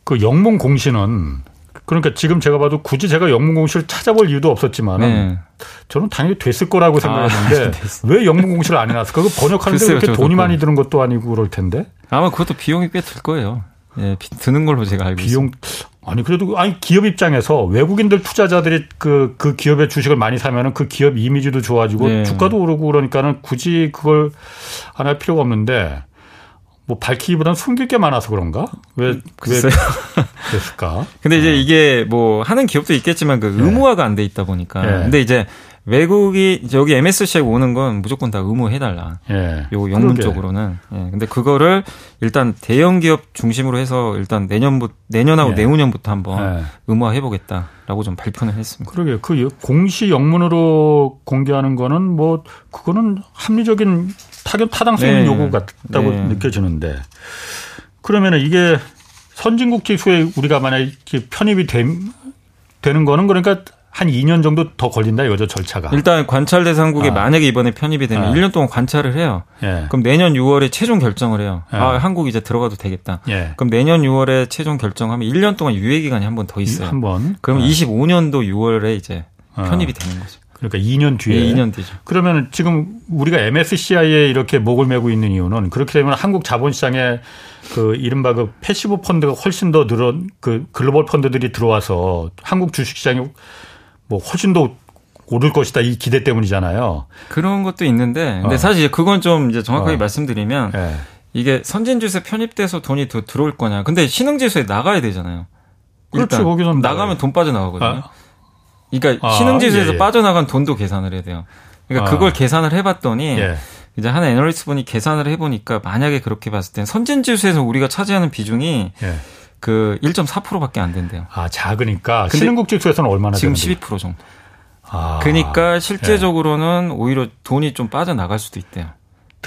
그 영문 공시는 그러니까 지금 제가 봐도 굳이 제가 영문 공시를 찾아볼 이유도 없었지만 네. 저는 당연히 됐을 거라고 생각했는데 아, 왜 영문 공시를 안 해놨을까? 그 번역하는데 글쎄요, 그렇게 돈이 많이 드는 것도 아니고 그럴 텐데. 아마 그것도 비용이 꽤 들 거예요. 예, 드는 걸로 제가 알고 비용, 있습니다. 아니 그래도 아니 기업 입장에서 외국인들 투자자들이 그그 그 기업의 주식을 많이 사면은 그 기업 이미지도 좋아지고 네. 주가도 오르고 그러니까는 굳이 그걸 안 할 필요가 없는데 뭐 밝히기보다는 숨길 게 많아서 그런가? 왜, 왜 그랬을까? 근데 이제 어. 이게 뭐 하는 기업도 있겠지만 그 의무화가 안 돼 있다 보니까. 예. 근데 이제 외국이 여기 MSC에 오는 건 무조건 다 의무해달라. 예. 요 영문 그러게. 쪽으로는. 예. 근데 그거를 일단 대형 기업 중심으로 해서 일단 내년부 내년하고 예. 내후년부터 한번 예. 의무화해보겠다라고 좀 발표는 했습니다. 그러게 그 공시 영문으로 공개하는 거는 뭐 그거는 합리적인 타격 타당성 있는 네. 요구 같다고 네. 느껴지는데 그러면은 이게 선진국 지수에 우리가 만약에 편입이 됨, 되는 거는 그러니까 한 2년 정도 더 걸린다 이거죠 절차가. 일단 관찰 대상국에 아. 만약에 이번에 편입이 되면 아. 1년 동안 관찰을 해요. 예. 그럼 내년 6월에 최종 결정을 해요. 예. 아 한국 이제 들어가도 되겠다. 예. 그럼 내년 6월에 최종 결정하면 1년 동안 유예 기간이 한 번 더 있어요. 한 번. 그럼 25년도 예. 6월에 이제 어. 편입이 되는 거죠. 그러니까 2년 뒤에. 네, 2년 뒤죠. 그러면 지금 우리가 MSCI에 이렇게 목을 메고 있는 이유는 그렇게 되면 한국 자본시장에 그 이른바 그 passive 펀드가 훨씬 더 늘은 그 글로벌 펀드들이 들어와서 한국 주식시장이 뭐 훨씬 더 오를 것이다 이 기대 때문이잖아요. 그런 것도 있는데 근데 어. 사실 그건 좀 이제 정확하게 어. 말씀드리면 네. 이게 선진지수에 편입돼서 돈이 더 들어올 거냐. 근데 신흥지수에 나가야 되잖아요. 그렇죠. 거기서 나가면 돈 빠져나가거든요. 아. 그러니까 아, 신흥지수에서 예, 예. 빠져나간 돈도 계산을 해야 돼요. 그러니까 아. 그걸 계산을 해봤더니 예. 이제 한 애널리스트 분이 계산을 해보니까 만약에 그렇게 봤을 땐 선진지수에서 우리가 차지하는 비중이 예. 그 1.4%밖에 안 된대요. 아 작으니까 신흥국 지수에서는 얼마나 지금 되는데? 12% 정도. 아. 그러니까 실제적으로는 오히려 돈이 좀 빠져나갈 수도 있대요.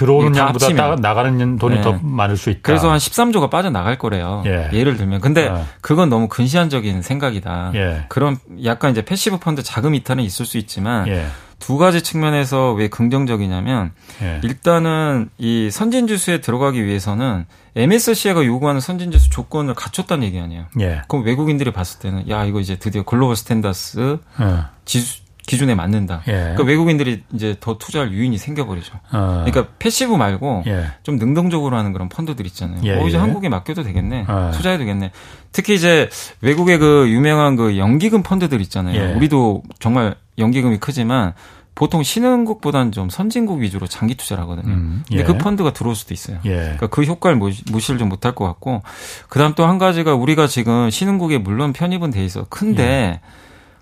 들어오는 양보다 따, 나가는 돈이 네. 더 많을 수 있다. 그래서 한 13조가 빠져나갈 거래요. 예. 를 들면. 근데 어. 그건 너무 근시안적인 생각이다. 예. 그런 약간 이제 passive 펀드 자금 이탈은 있을 수 있지만 예. 두 가지 측면에서 왜 긍정적이냐면 예. 일단은 이 선진지수에 들어가기 위해서는 MSCI가 요구하는 선진지수 조건을 갖췄다는 얘기 아니에요. 예. 그럼 외국인들이 봤을 때는 야 이거 이제 드디어 global standards 예. 지수 기준에 맞는다. 예. 그러니까 외국인들이 이제 더 투자할 유인이 생겨버리죠. 어. 그러니까 passive 말고 예. 좀 능동적으로 하는 그런 펀드들 있잖아요. 예. 어 이제 예. 한국에 맡겨도 되겠네. 어. 투자해도 되겠네. 특히 이제 외국의 그 유명한 그 연기금 펀드들 있잖아요. 예. 우리도 정말 연기금이 크지만 보통 신흥국보다는 좀 선진국 위주로 장기 투자를 하거든요. 음, 예. 근데 그 펀드가 들어올 수도 있어요. 예. 그러니까 그 효과를 무시를 좀 못할 것 같고, 그 다음 또 한 가지가 우리가 지금 신흥국에 물론 편입은 돼 있어. 큰데 예.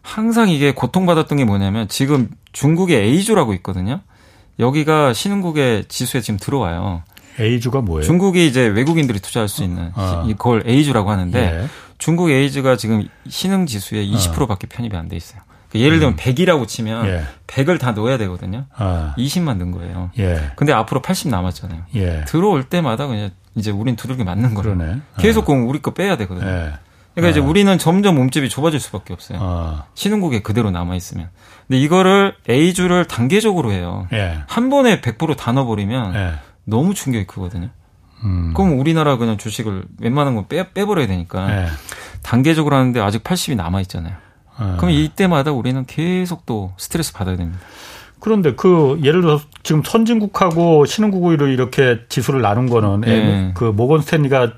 항상 이게 고통받았던 게 뭐냐면 지금 중국의 A주라고 있거든요. 여기가 신흥국의 지수에 지금 들어와요. A주가 뭐예요? 중국이 이제 외국인들이 투자할 수 있는 아. 이걸 A주라고 하는데 예. 중국 A주가 지금 신흥 지수의 20%밖에 편입이 안 돼 있어요. 그러니까 예를 들면 음. 100이라고 치면 예. 100을 다 넣어야 되거든요. 아. 20만 넣은 거예요. 예. 근데 앞으로 80 남았잖아요. 예. 들어올 때마다 그냥 이제 우린 두들겨 맞는 거예요. 그러네. 계속 아. 우리 거 빼야 되거든요. 예. 그러니까 이제 네. 우리는 점점 몸집이 좁아질 수밖에 없어요. 아. 신흥국에 그대로 남아 있으면. 근데 이거를 A주를 단계적으로 해요. 예. 한 번에 100%다 넣어버리면 예. 너무 충격이 크거든요. 음. 그럼 우리나라 그냥 주식을 웬만한 건 빼, 빼버려야 되니까 예. 단계적으로 하는데 아직 80이 남아 있잖아요. 아. 그럼 이때마다 우리는 계속 또 스트레스 받아야 됩니다. 그런데 그 예를 들어서 지금 선진국하고 신흥국으로 이렇게 지수를 나눈 거는 네. 그 모건 스탠리가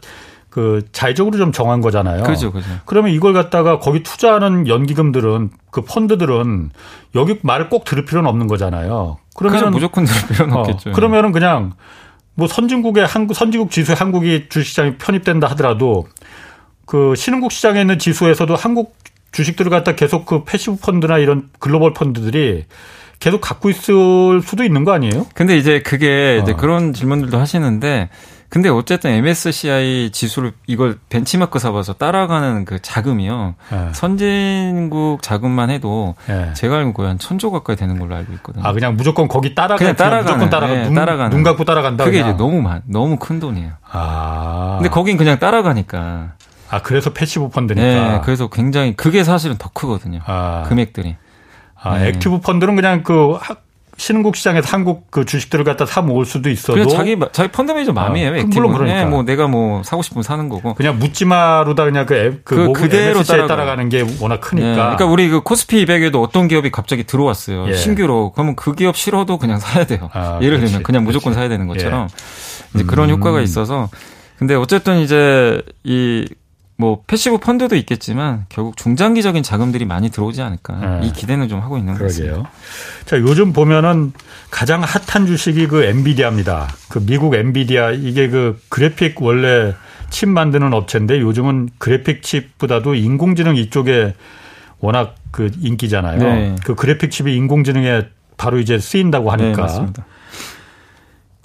그 자의적으로 좀 정한 거잖아요. 그죠, 그죠. 그러면 이걸 갖다가 거기 투자하는 연기금들은 그 펀드들은 여기 말을 꼭 들을 필요는 없는 거잖아요. 그러면 무조건 들을 필요는 어, 없겠죠. 그러면은 그냥 뭐 선진국의 한국 선진국 지수에 한국이 주식시장이 편입된다 하더라도 그 신흥국 시장에 있는 지수에서도 한국 주식들을 갖다 계속 그 passive 펀드나 이런 글로벌 펀드들이 계속 갖고 있을 수도 있는 거 아니에요? 근데 이제 그게 어. 이제 그런 질문들도 하시는데 근데 어쨌든 MSCI 지수를 이걸 벤치마크 삼아서 따라가는 그 자금이요. 네. 선진국 자금만 해도 네. 제가 알고 거의 한 천조 가까이 되는 걸로 알고 있거든요. 아 그냥 무조건 거기 따라가 그냥 따라가는 무조건 따라가 네, 눈, 따라가는 눈 갖고 따라간다. 그게 그냥. 이제 너무 많 너무 큰 돈이에요. 아. 근데 거긴 그냥 따라가니까. 아 그래서 passive 펀드니까. 네, 그래서 굉장히 그게 사실은 더 크거든요. 아. 금액들이. 아, 네. active 펀드는 그냥 그 신흥국 시장에서 한국 그 주식들을 갖다 사 모을 수도 있어도 자기 자기 펀드 매니저 마음이에요. 아, active 그러니까. 네, 뭐 내가 뭐 사고 싶으면 사는 거고 그냥 묻지마로다 그냥 그, 앱, 그, 그 그대로 따라가. 따라가는 게 워낙 크니까. 네, 그러니까 우리 그 코스피 200에도 어떤 기업이 갑자기 들어왔어요. 예. 신규로 그러면 그 기업 싫어도 그냥 사야 돼요. 아, 예를 그렇지. 들면 그냥 무조건 그렇지. 사야 되는 것처럼 예. 이제 그런 음. 효과가 있어서 근데 어쨌든 이제 이 뭐 passive 펀드도 있겠지만 결국 중장기적인 자금들이 많이 들어오지 않을까 네. 이 기대는 좀 하고 있는 거예요. 자 요즘 보면은 가장 핫한 주식이 그 엔비디아입니다. 그 미국 엔비디아 이게 그 그래픽 원래 칩 만드는 업체인데 요즘은 그래픽 칩보다도 인공지능 이쪽에 워낙 그 인기잖아요. 네. 그 그래픽 칩이 인공지능에 바로 이제 쓰인다고 하니까. 네, 맞습니다.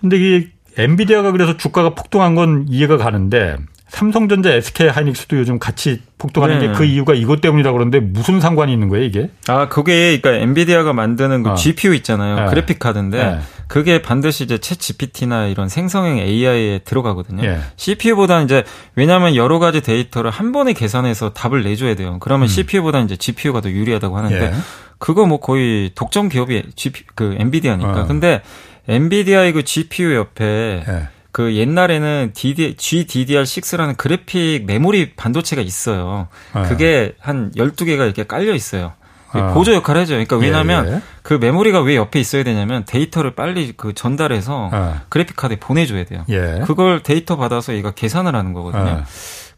근데 이 엔비디아가 그래서 주가가 폭등한 건 이해가 가는데 삼성전자, SK 하이닉스도 요즘 같이 폭등하는 네. 게그 이유가 이것 때문이라고 그러는데 무슨 상관이 있는 거예요, 이게? 아, 그게 그러니까 엔비디아가 만드는 그 어. GPU 있잖아요. 네. 그래픽 카드인데 네. 그게 반드시 이제 챗 GPT나 이런 생성형 AI에 들어가거든요. 네. CPU보다는 이제 왜냐하면 여러 가지 데이터를 한 번에 계산해서 답을 내줘야 돼요. 그러면 음. CPU보다는 이제 GPU가 더 유리하다고 하는데 예. 그거 뭐 거의 독점 기업이 GP, 그 엔비디아니까. 어. 근데 엔비디아의 그 GPU 옆에 예. 그 옛날에는 DD, GDDR6라는 그래픽 메모리 반도체가 있어요. 예. 그게 한 12개가 이렇게 깔려 있어요. 어. 보조 역할을 하죠. 그러니까 왜냐하면 예, 예. 그 메모리가 왜 옆에 있어야 되냐면 데이터를 빨리 그 전달해서 어. 그래픽 카드에 보내줘야 돼요. 예. 그걸 데이터 받아서 얘가 계산을 하는 거거든요. 어.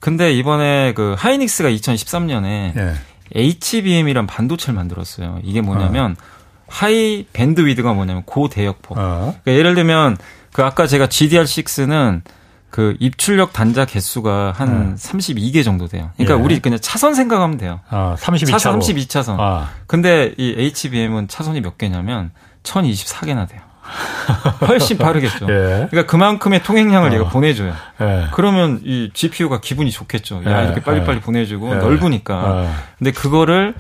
근데 이번에 그 하이닉스가 2013년에 HBM이란 반도체를 만들었어요. 이게 뭐냐면 어. high bandwidth가 뭐냐면 고대역폭. 어. 그러니까 예를 들면 그 아까 제가 GDDR6는 그 입출력 단자 개수가 한 네. 32개 정도 돼요. 그러니까 예. 우리 그냥 차선 생각하면 돼요. 아, 32차로. 차선 32차선. 아. 근데 이 HBM은 차선이 몇 개냐면 1024개나 돼요. 훨씬 빠르겠죠. 예. 그러니까 그만큼의 통행량을 어. 얘가 보내줘요. 예. 그러면 이 GPU가 기분이 좋겠죠. 야, 예. 이렇게 빨리빨리 예. 보내주고 예. 넓으니까. 어. 근데 그거를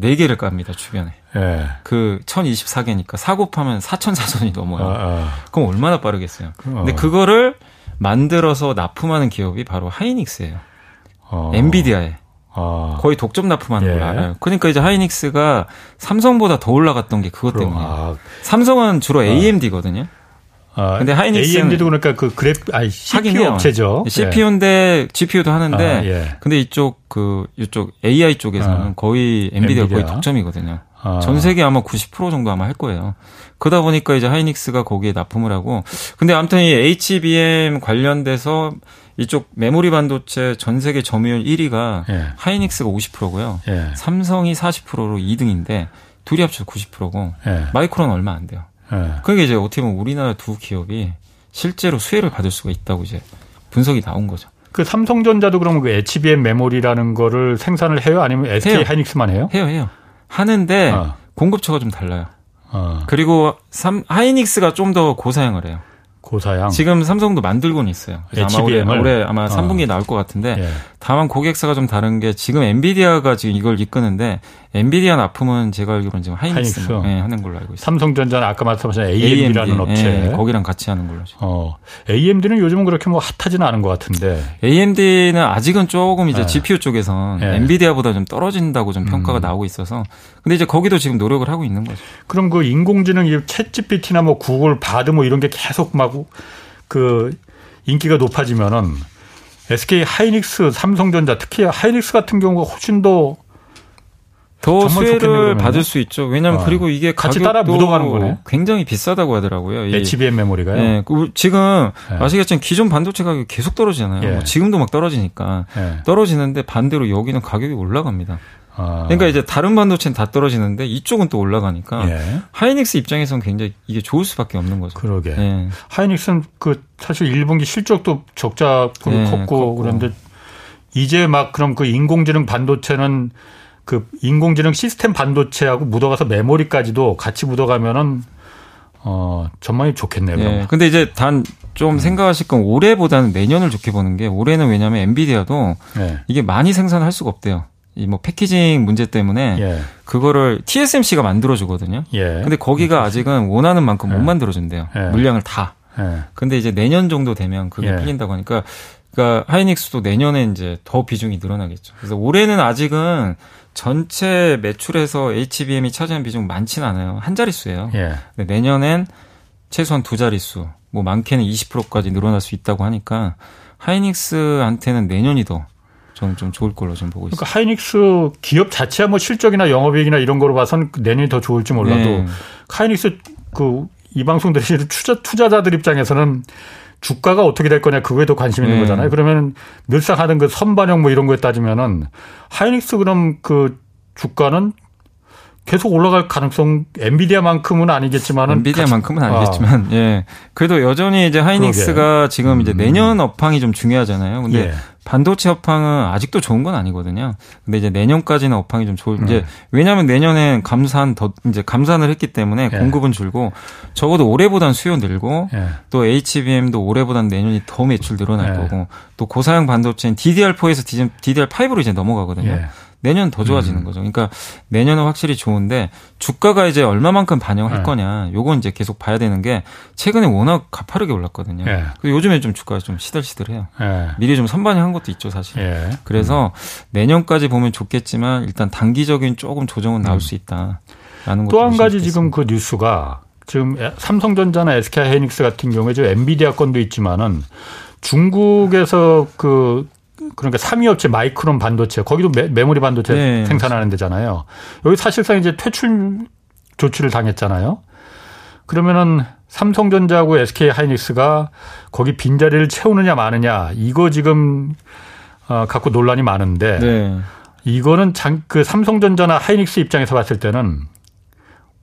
4개를 깝니다, 주변에. 예. 그 1024개니까 4 곱하면 4000사선이 넘어요. 아, 아. 그럼 얼마나 빠르겠어요. 어. 근데 그거를 만들어서 납품하는 기업이 바로 하이닉스예요. 어. 엔비디아에. 아. 거의 독점 납품하는 예. 걸 알아요. 그러니까 이제 하이닉스가 삼성보다 더 올라갔던 게 그것 때문이에요. 아. 삼성은 주로 AMD거든요. 아, 근데 하이닉스 AMD도 그러니까 그 그래프 아니 CPU 업체죠. CPU인데 예. GPU도 하는데 아, 예. 근데 이쪽 그 이쪽 AI 쪽에서는 아, 거의 엔비디아, 엔비디아 거의 독점이거든요. 아. 전 세계 아마 90% 정도 아마 할 거예요. 그러다 보니까 이제 하이닉스가 거기에 납품을 하고 근데 아무튼 이 HBM 관련돼서 이쪽 메모리 반도체 전 세계 점유율 1위가 예. 하이닉스가 50%고요. 예. 삼성이 40%로 2등인데 둘이 합쳐서 90%고 예. 마이크론 얼마 안 돼요. 예. 그게 이제 어떻게 보면 우리나라 두 기업이 실제로 수혜를 받을 수가 있다고 이제 분석이 나온 거죠. 그 삼성전자도 그러면 그 HBM 메모리라는 거를 생산을 해요? 아니면 SK 해요. 하이닉스만 해요? 해요, 해요. 하는데 어. 공급처가 좀 달라요. 어. 그리고 삼, 하이닉스가 좀 더 고사양을 해요. 고사양. 지금 삼성도 만들고는 있어요. 아마 올해, 올해 아마 3분기에 어. 나올 것 같은데 예. 다만 고객사가 좀 다른 게 지금 엔비디아가 지금 이걸 이끄는데 엔비디아 납품은 제가 알기로는 지금 하이닉스 하이닉스. 네, 하는 걸로 알고 있습니다. 삼성전자는 아까 말씀하신 AMD라는 AMD, 업체. 네, 거기랑 같이 하는 걸로. 어. AMD는 요즘은 그렇게 뭐 핫하지는 않은 것 같은데. AMD는 아직은 조금 이제 네. GPU 쪽에선 네. 엔비디아보다 좀 떨어진다고 좀 평가가 음. 나오고 있어서. 근데 이제 거기도 지금 노력을 하고 있는 거죠. 그럼 그 인공지능 챗 GPT나 뭐 구글 바드 뭐 이런 게 계속 막 그 인기가 높아지면은 SK 하이닉스, 삼성전자 특히 하이닉스 같은 경우가 훨씬 더 더 수혜를 받을 수 있죠. 왜냐하면 어. 그리고 이게 같이 따라 묻어가는 거네. 굉장히 비싸다고 하더라고요. HBM 메모리가요. 예, 그 지금 네. 아시겠지만 기존 반도체 가격이 계속 떨어지잖아요. 예. 뭐 지금도 막 떨어지니까 예. 떨어지는데 반대로 여기는 가격이 올라갑니다. 아. 그러니까 이제 다른 반도체는 다 떨어지는데 이쪽은 또 올라가니까 예. 하이닉스 입장에서는 굉장히 이게 좋을 수밖에 없는 거죠. 그러게. 예. 하이닉스는 그 사실 1분기 실적도 적자폭이 컸고, 컸고 그런데 이제 막 그럼 그 인공지능 반도체는 그 인공지능 시스템 반도체하고 묻어가서 메모리까지도 같이 묻어가면은 어 전망이 좋겠네요. 네. 근데 이제 단좀 음. 생각하실 건 올해보다는 내년을 좋게 보는 게 올해는 왜냐하면 엔비디아도 네. 이게 많이 생산할 수가 없대요. 이 뭐 패키징 문제 때문에 예. 그거를 TSMC가 만들어 주거든요. 예. 근데 거기가 아직은 원하는 만큼 예. 못 만들어 준대요. 예. 물량을 다. 예. 근데 이제 내년 정도 되면 그게 예. 풀린다고 하니까 그러니까 하이닉스도 내년에 이제 더 비중이 늘어나겠죠. 그래서 올해는 아직은 전체 매출에서 HBM이 차지하는 비중 많지는 않아요. 한 자릿수예요. 예. 근데 내년엔 최소한 두 자릿수, 뭐 많게는 20%까지 늘어날 수 있다고 하니까 하이닉스한테는 내년이 더 저는 좀 좋을 걸로 좀 보고 그러니까 있습니다. 하이닉스 기업 자체야 뭐 실적이나 영업이익이나 이런 거로 봐선 내년이 더 좋을지 몰라도 네. 하이닉스 그 이 방송 들으시는 투자, 투자자들 입장에서는 주가가 어떻게 될 거냐 그거에 더 관심 있는 네. 거잖아요. 그러면 늘상 하던 그 선반영 뭐 이런 거에 따지면은 하이닉스 그럼 그 주가는 계속 올라갈 가능성 엔비디아만큼은 아니겠지만은 엔비디아만큼은 아니겠지만 아. 예 그래도 여전히 이제 하이닉스가 그러게. 지금 이제 음. 내년 업황이 좀 중요하잖아요. 근데 예. 반도체 업황은 아직도 좋은 건 아니거든요. 근데 이제 내년까지는 업황이 좀 좋을 이제 음. 왜냐하면 내년에 감산 더 이제 감산을 했기 때문에 예. 공급은 줄고 적어도 올해보단 수요 늘고 예. 또 HBM도 올해보단 내년이 더 매출 늘어날 예. 거고 또 고사양 반도체인 DDR4에서 DDR5로 이제 넘어가거든요. 예. 내년 더 좋아지는 음. 거죠. 그러니까 내년은 확실히 좋은데 주가가 이제 얼마만큼 반영할 네. 거냐. 요건 이제 계속 봐야 되는 게 최근에 워낙 가파르게 올랐거든요. 네. 요즘에 좀 주가가 좀 시들시들해요. 네. 미리 좀 선반영한 것도 있죠, 사실. 네. 그래서 음. 내년까지 보면 좋겠지만 일단 단기적인 조금 조정은 나올 음. 수 있다. 또한 가지 지금 그 뉴스가 지금 삼성전자나 SK하이닉스 같은 경우에 지금 엔비디아 건도 있지만은 중국에서 그 그러니까 3위 업체 마이크론 반도체 거기도 메, 모리 반도체 네. 생산하는 데잖아요. 여기 사실상 이제 퇴출 조치를 당했잖아요. 그러면은 삼성전자하고 SK 하이닉스가 거기 빈자리를 채우느냐 마느냐 이거 지금 어, 갖고 논란이 많은데 네. 이거는 장, 그 삼성전자나 하이닉스 입장에서 봤을 때는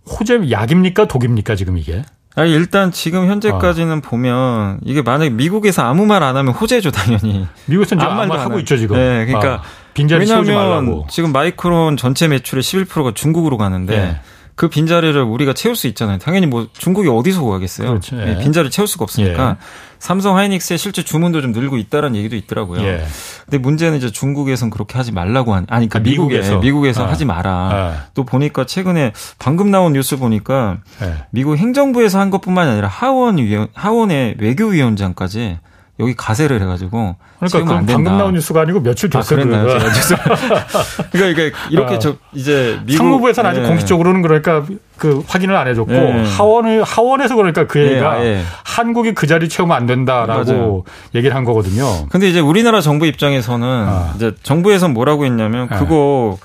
호재 약입니까 독입니까 지금 이게? 아니 일단 지금 현재까지는 어. 보면 이게 만약에 미국에서 아무 말 안 하면 호재죠 당연히. 미국에서는 아무 말도 하고 있죠 지금. 네, 그러니까 어. 빈자리 왜냐하면 지금 마이크론 전체 매출의 11%가 중국으로 가는데. 네. 그 빈자리를 우리가 채울 수 있잖아요. 당연히 뭐 중국이 어디서 구하겠어요. 그렇죠. 예. 빈자리를 채울 수가 없으니까 예. 삼성 하이닉스의 실제 주문도 좀 늘고 있다라는 얘기도 있더라고요. 예. 근데 문제는 이제 중국에선 그렇게 하지 말라고 한 아니 그 아, 미국에 미국에서, 미국에서 아. 하지 마라. 아. 또 보니까 최근에 방금 나온 뉴스 보니까 예. 미국 행정부에서 한 것뿐만 아니라 하원 위원 하원의 외교위원장까지 여기 가세를 해가지고 그러니까 안 방금 나온 뉴스가 아니고 며칠 됐어요. 아, 그랬나요? 그러니까 이게 이렇게 아, 저 이제 미국 상무부에서는 네. 아직 공식적으로는 그러니까 그 확인을 안 해줬고 네. 하원을 하원에서 그러니까 그 네, 얘기가 네, 한국이 그 자리 채우면 안 된다라고 맞아요. 얘기를 한 거거든요. 근데 이제 우리나라 정부 입장에서는 아. 이제 정부에서 뭐라고 했냐면 네. 그거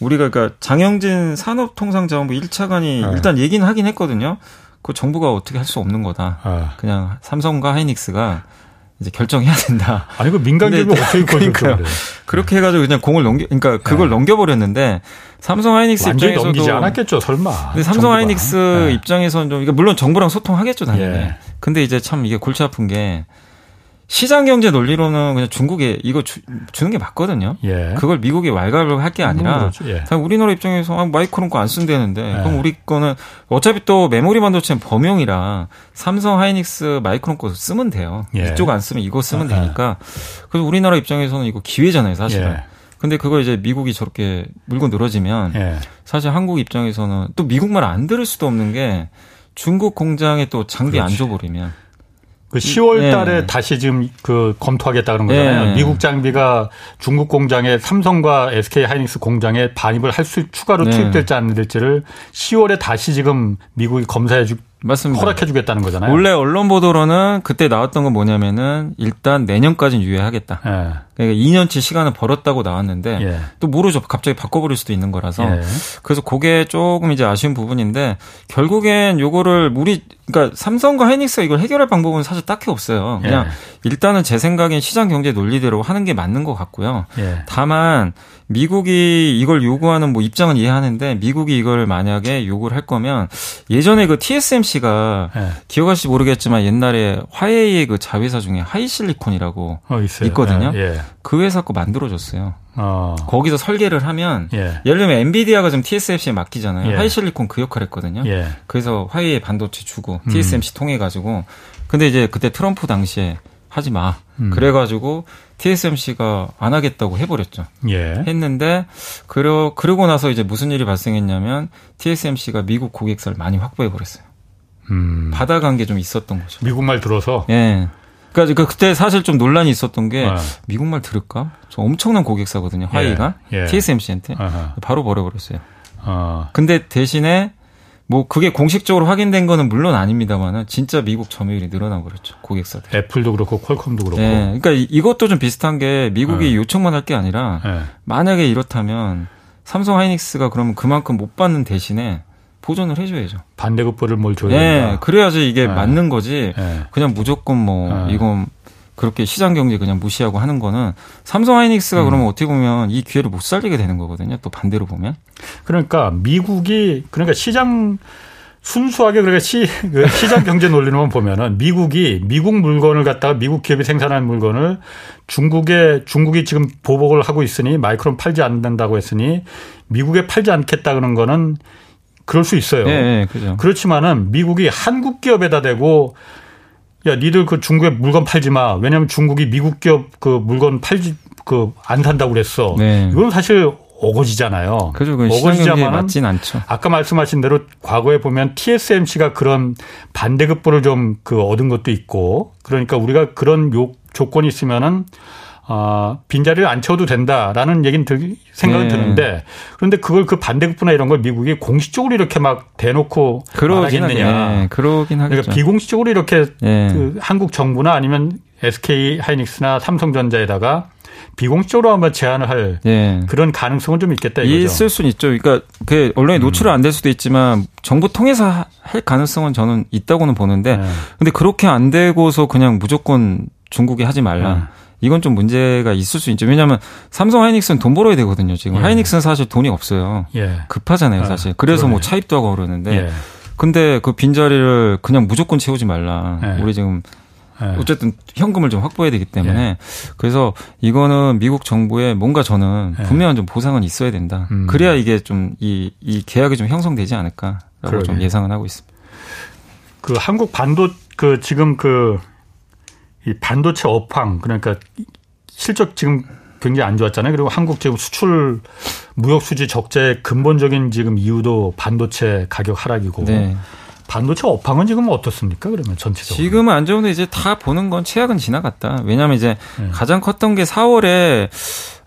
우리가 그러니까 장영진 산업통상자원부 1차관이 일단 얘기는 하긴 했거든요. 그 정부가 어떻게 할 수 없는 거다. 아. 그냥 삼성과 하이닉스가 이제 결정해야 된다. 아니 그 민간 기업이 어떻게 그러니까요. 그렇게 해가지고 그냥 공을 넘겨, 그러니까 그걸 네. 넘겨버렸는데 삼성 하이닉스 입장에서도 넘기지 않았겠죠, 설마. 근데 삼성 하이닉스 네. 입장에서는 좀, 그러니까 물론 정부랑 소통하겠죠, 당연히. 예. 근데 이제 참 이게 골치 아픈 게 시장 경제 논리로는 그냥 중국에 이거 주, 는게 맞거든요. 예. 그걸 미국이 왈가왈부 할게 아니라 예. 우리나라 입장에서 아, 마이크론 거 안 쓴다는데 예. 그럼 우리 거는 어차피 또 메모리 반도체는 범용이라 삼성 하이닉스 마이크론 거 쓰면 돼요. 예. 이쪽 안 쓰면 이거 쓰면 아, 아. 되니까. 그래서 우리나라 입장에서는 이거 기회잖아요, 사실은. 예. 근데 그거 이제 미국이 저렇게 물고 늘어지면 예. 사실 한국 입장에서는 또 미국 말 안 들을 수도 없는 게 중국 공장에 또 장비 그렇지. 안 줘버리면 그 10월 예. 달에 네. 다시 지금 그 검토하겠다는 거잖아요. 네. 미국 장비가 중국 공장에 삼성과 SK 하이닉스 공장에 반입을 할 수 추가로 네. 투입될지 안 될지를 10월에 다시 지금 미국이 검사해 주 맞습니다. 허락해 주겠다는 거잖아요. 원래 언론 보도로는 그때 나왔던 건 뭐냐면은 일단 내년까지는 유예하겠다. 예. 그러니까 2년치 시간을 벌었다고 나왔는데 예. 또 모르죠. 갑자기 바꿔버릴 수도 있는 거라서 예. 그래서 그게 조금 이제 아쉬운 부분인데 결국엔 요거를 우리 그러니까 삼성과 하이닉스가 이걸 해결할 방법은 사실 딱히 없어요. 그냥 예. 일단은 제 생각엔 시장 경제 논리대로 하는 게 맞는 것 같고요. 예. 다만 미국이 이걸 요구하는 뭐 입장은 이해하는데 미국이 이걸 만약에 요구를 할 거면 예전에 그 TSMC가 네. 기억하실지 모르겠지만 옛날에 화웨이의 그 자회사 중에 하이실리콘이라고 어, 있거든요. 네, 예. 그 회사 거 만들어줬어요. 어. 거기서 설계를 하면 예. 예를 들면 엔비디아가 지금 TSMC에 맡기잖아요. 예. 하이실리콘 그 역할 했거든요. 예. 그래서 화웨이 반도체 주고 TSMC 음. 통해 가지고 근데 이제 그때 트럼프 당시에 하지 마. 음. 그래가지고 TSMC가 안 하겠다고 해버렸죠. 예. 했는데 그러 그러고 나서 이제 무슨 일이 발생했냐면 TSMC가 미국 고객사를 많이 확보해 버렸어요. 음. 받아간 게 좀 있었던 거죠. 미국 말 들어서. 예. 그러니까 그때 사실 좀 논란이 있었던 게 아. 미국 말 들을까? 저 엄청난 고객사거든요. 화이가 예. 예. TSMC한테 아하. 바로 버려버렸어요. 아. 근데 대신에 뭐 그게 공식적으로 확인된 거는 물론 아닙니다만은 진짜 미국 점유율이 늘어나 버렸죠 고객사들. 애플도 그렇고 퀄컴도 그렇고. 네, 그러니까 이것도 좀 비슷한 게 미국이 네. 요청만 할 게 아니라 네. 만약에 이렇다면 삼성 하이닉스가 그러면 그만큼 못 받는 대신에 보존을 해줘야죠. 반대급부를 뭘 줘야 네, 된다. 그래야지 이게 네. 맞는 거지. 네. 그냥 무조건 뭐 네. 이건 그렇게 시장 경제 그냥 무시하고 하는 거는 삼성 하이닉스가 음. 그러면 어떻게 보면 이 기회를 못 살리게 되는 거거든요. 또 반대로 보면. 그러니까 미국이 그러니까 시장 순수하게 그러니까 시, 그 시장 경제 논리로만 보면은 미국이 미국 물건을 갖다가 미국 기업이 생산한 물건을 중국에 중국이 지금 보복을 하고 있으니 마이크론 팔지 않는다고 했으니 미국에 팔지 않겠다 그런 거는 그럴 수 있어요. 네, 네, 그죠. 그렇지만은 미국이 한국 기업에다 대고 야, 니들 그 중국에 물건 팔지 마. 왜냐하면 중국이 미국 기업 그 물건 팔지 그 안 산다고 그랬어. 네. 이건 사실 어거지잖아요. 그죠. 어거지자만 맞진 않죠. 아까 말씀하신 대로 과거에 보면 TSMC가 그런 반대급부를 좀 그 얻은 것도 있고 그러니까 우리가 그런 요 조건이 있으면은 어, 빈자리를 안 채워도 된다라는 얘기는 들, 생각은 네. 드는데 그런데 그걸 그 반대급부나 이런 걸 미국이 공식적으로 이렇게 막 대놓고 말하겠느냐. 네, 그러긴 하겠죠. 그러니까 비공식적으로 이렇게 네. 그 한국 정부나 아니면 SK 하이닉스나 삼성전자에다가 비공식적으로 한번 제안을 할 네. 그런 가능성은 좀 있겠다 이거죠. 있을 수는 있죠. 그러니까 그 언론에 노출은 안될 수도 있지만 정부 통해서 할 가능성은 저는 있다고는 보는데 네. 근데 그렇게 안 되고서 그냥 무조건 중국이 하지 말라. 네. 이건 좀 문제가 있을 수 있죠. 왜냐하면 삼성 하이닉스는 돈 벌어야 되거든요. 지금 예. 하이닉스는 사실 돈이 없어요. 예. 급하잖아요, 사실. 그래서 뭐 그러네. 뭐 차입도 하고 그러는데. 예. 근데 그 빈자리를 그냥 무조건 채우지 말라. 예. 우리 지금 예. 어쨌든 현금을 좀 확보해야 되기 때문에 예. 그래서 이거는 미국 정부에 뭔가 저는 분명한 좀 보상은 있어야 된다. 음. 그래야 이게 좀 이 이 계약이 좀 형성되지 않을까라고 그러게. 좀 예상은 하고 있습니다. 그 한국 반도 그 지금 그 이 반도체 업황 그러니까 실적 지금 굉장히 안 좋았잖아요. 그리고 한국 지금 수출 무역 수지 적자의 근본적인 지금 이유도 반도체 가격 하락이고 네. 반도체 업황은 지금 어떻습니까? 그러면 전체적으로 지금은 안 좋은데 이제 다 보는 건 최악은 지나갔다. 왜냐하면 이제 네. 가장 컸던 게 4월에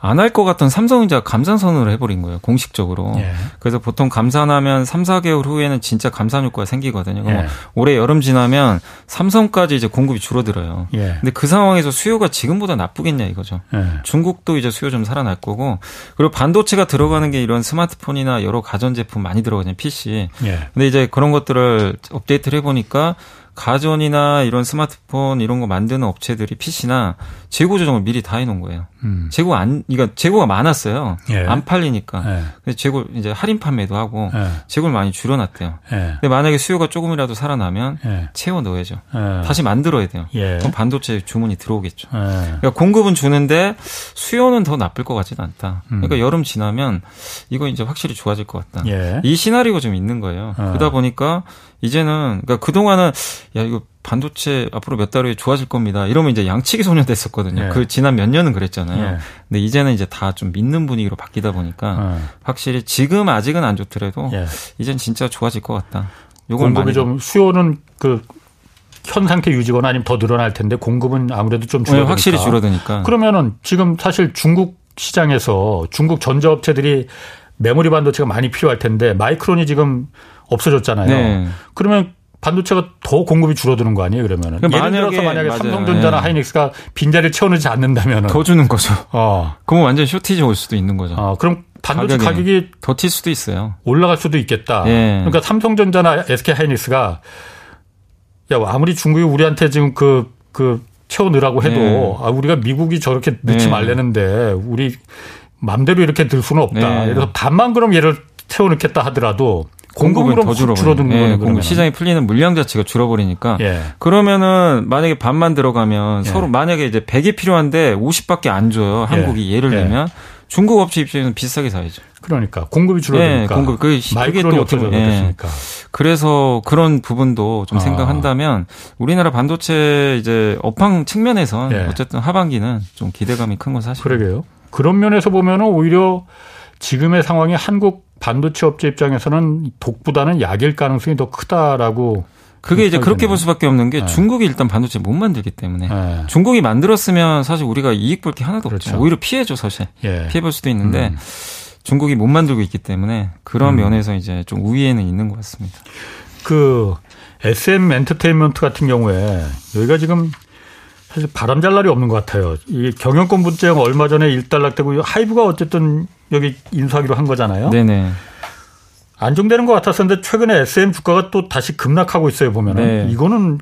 안 할 것 같던 삼성전자 감산 선언을 해버린 거예요 공식적으로. 예. 그래서 보통 감산하면 3, 4개월 후에는 진짜 감산 효과가 생기거든요. 예. 올해 여름 지나면 삼성까지 이제 공급이 줄어들어요. 예. 근데 그 상황에서 수요가 지금보다 나쁘겠냐 이거죠. 예. 중국도 이제 수요 좀 살아날 거고 그리고 반도체가 들어가는 게 이런 스마트폰이나 여러 가전 제품 많이 들어가잖아요 PC. 예. 근데 이제 그런 것들을 업데이트를 해보니까 가전이나 이런 스마트폰 이런 거 만드는 업체들이 PC나 재고 조정을 미리 다 해놓은 거예요. 음. 재고 안, 그러니까 재고가 많았어요. 예. 안 팔리니까. 예. 그래서 재고 이제 할인 판매도 하고 예. 재고를 많이 줄여놨대요. 예. 근데 만약에 수요가 조금이라도 살아나면 예. 채워 넣어야죠. 예. 다시 만들어야 돼요. 그럼 반도체 주문이 들어오겠죠. 그러니까 공급은 주는데 수요는 더 나쁠 것 같지는 않다. 음. 그러니까 여름 지나면 이거 이제 확실히 좋아질 것 같다. 이 시나리오가 좀 있는 거예요. 그러다 보니까 이제는 그러니까 그 동안은 야 이거 반도체 앞으로 몇 달 후에 좋아질 겁니다. 이러면 이제 양치기 소년 됐었거든요. 예. 그 지난 몇 년은 그랬잖아요. 예. 근데 이제는 이제 다 좀 믿는 분위기로 바뀌다 보니까 예. 확실히 지금 아직은 안 좋더라도 예. 이젠 진짜 좋아질 것 같다. 요걸 공급이 좀 수요는 그 현 상태 유지거나 아니면 더 늘어날 텐데 공급은 아무래도 좀 줄어드니까. 네, 확실히 줄어드니까. 그러면은 지금 사실 중국 시장에서 중국 전자업체들이 메모리 반도체가 많이 필요할 텐데 마이크론이 지금 없어졌잖아요. 네. 그러면 반도체가 더 공급이 줄어드는 거 아니에요? 그러면은 예를 만약에, 들어서 만약에 맞아요. 삼성전자나 네. 하이닉스가 빈자리를 채워내지 않는다면 더 주는 거죠. 어. 그러면 완전 쇼티지 올 수도 있는 거죠. 어, 그럼 반도체 가격이 더 튈 수도 있어요. 올라갈 수도 있겠다. 네. 그러니까 삼성전자나 SK 하이닉스가 야 아무리 중국이 우리한테 지금 그그 그 채워넣으라고 해도 네. 아, 우리가 미국이 저렇게 넣지 네. 말라는데 우리 맘대로 이렇게 들 수는 없다. 네. 그래서 반만 그럼 얘를 채워넣겠다 하더라도 공급은 더 줄어드는 예, 공급 시장이 풀리는 물량 자체가 줄어버리니까 예. 그러면은 만약에 반만 들어가면 예. 서로 만약에 이제 100이 필요한데 50밖에 안 줘요. 한국이 예. 를 들면 중국 업체 입장에서는 비싸게 사야죠. 그러니까 공급이 줄어드니까. 예, 공급 그 그게 또 어떻게 예. 그래서 그런 부분도 좀 아. 생각한다면 우리나라 반도체 이제 업황 측면에서 예. 어쨌든 하반기는 좀 기대감이 큰 건 사실. 그러게요. 그런 면에서 보면은 오히려 지금의 상황이 한국 반도체 업체 입장에서는 독보다는 약일 가능성이 더 크다라고 그게 이제 그렇게 볼 수밖에 없는 게 네. 중국이 일단 반도체 못 만들기 때문에 네. 중국이 만들었으면 사실 우리가 이익 볼 게 하나도 그렇죠. 없죠. 오히려 피해죠 사실 예. 피해 볼 수도 있는데 음. 중국이 못 만들고 있기 때문에 그런 음. 면에서 이제 좀 우위에는 있는 것 같습니다. 그 SM 엔터테인먼트 같은 경우에 여기가 지금 사실 바람잘 날이 없는 것 같아요. 이 경영권 분쟁 얼마 전에 일단락되고 하이브가 어쨌든 여기 인수하기로 한 거잖아요. 네네. 안정되는 것 같았었는데 최근에 SM 주가가 또 다시 급락하고 있어요 보면은 네. 이거는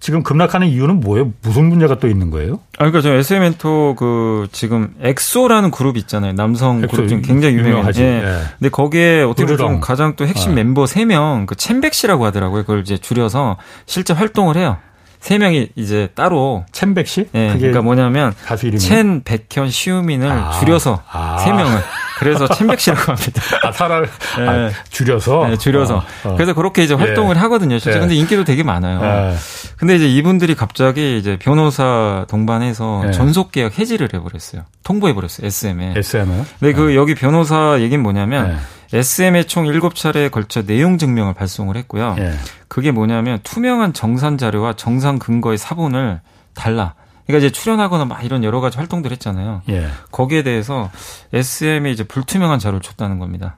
지금 급락하는 이유는 뭐예요? 무슨 문제가 또 있는 거예요? 아, 그러니까 저 SM 엔터 그 지금 엑소라는 그룹 있잖아요. 남성 엑소, 그룹 중 굉장히 유명하지. 예. 예. 근데 거기에 어떻게 보면 가장 또 핵심 아. 멤버 3명 그 첸백시라고 하더라고요. 그걸 이제 줄여서 실제 활동을 해요. 세 명이 이제 따로 첸백 씨? 예, 그러니까 뭐냐면 가수 이름이 첸, 백현, 시우민을 아. 줄여서 아. 세 명을 그래서 첸백 씨라고 합니다. 아, 사람 예. 아, 줄여서 네, 줄여서 어, 어. 그래서 그렇게 이제 활동을 예. 하거든요. 실제 예. 근데 인기도 되게 많아요. 예. 근데 이제 이분들이 갑자기 이제 변호사 동반해서 예. 전속 계약 해지를 해버렸어요. 통보해버렸어요. SM에. SM요? 근데 그 여기 변호사 얘기는 뭐냐면. SM에 총 7차례에 걸쳐 내용 증명을 발송을 했고요. 예. 그게 뭐냐면 투명한 정산 자료와 정상 근거의 사본을 달라. 그러니까 이제 출연하거나 막 이런 여러 가지 활동들 했잖아요. 예. 거기에 대해서 SM에 이제 불투명한 자료를 줬다는 겁니다.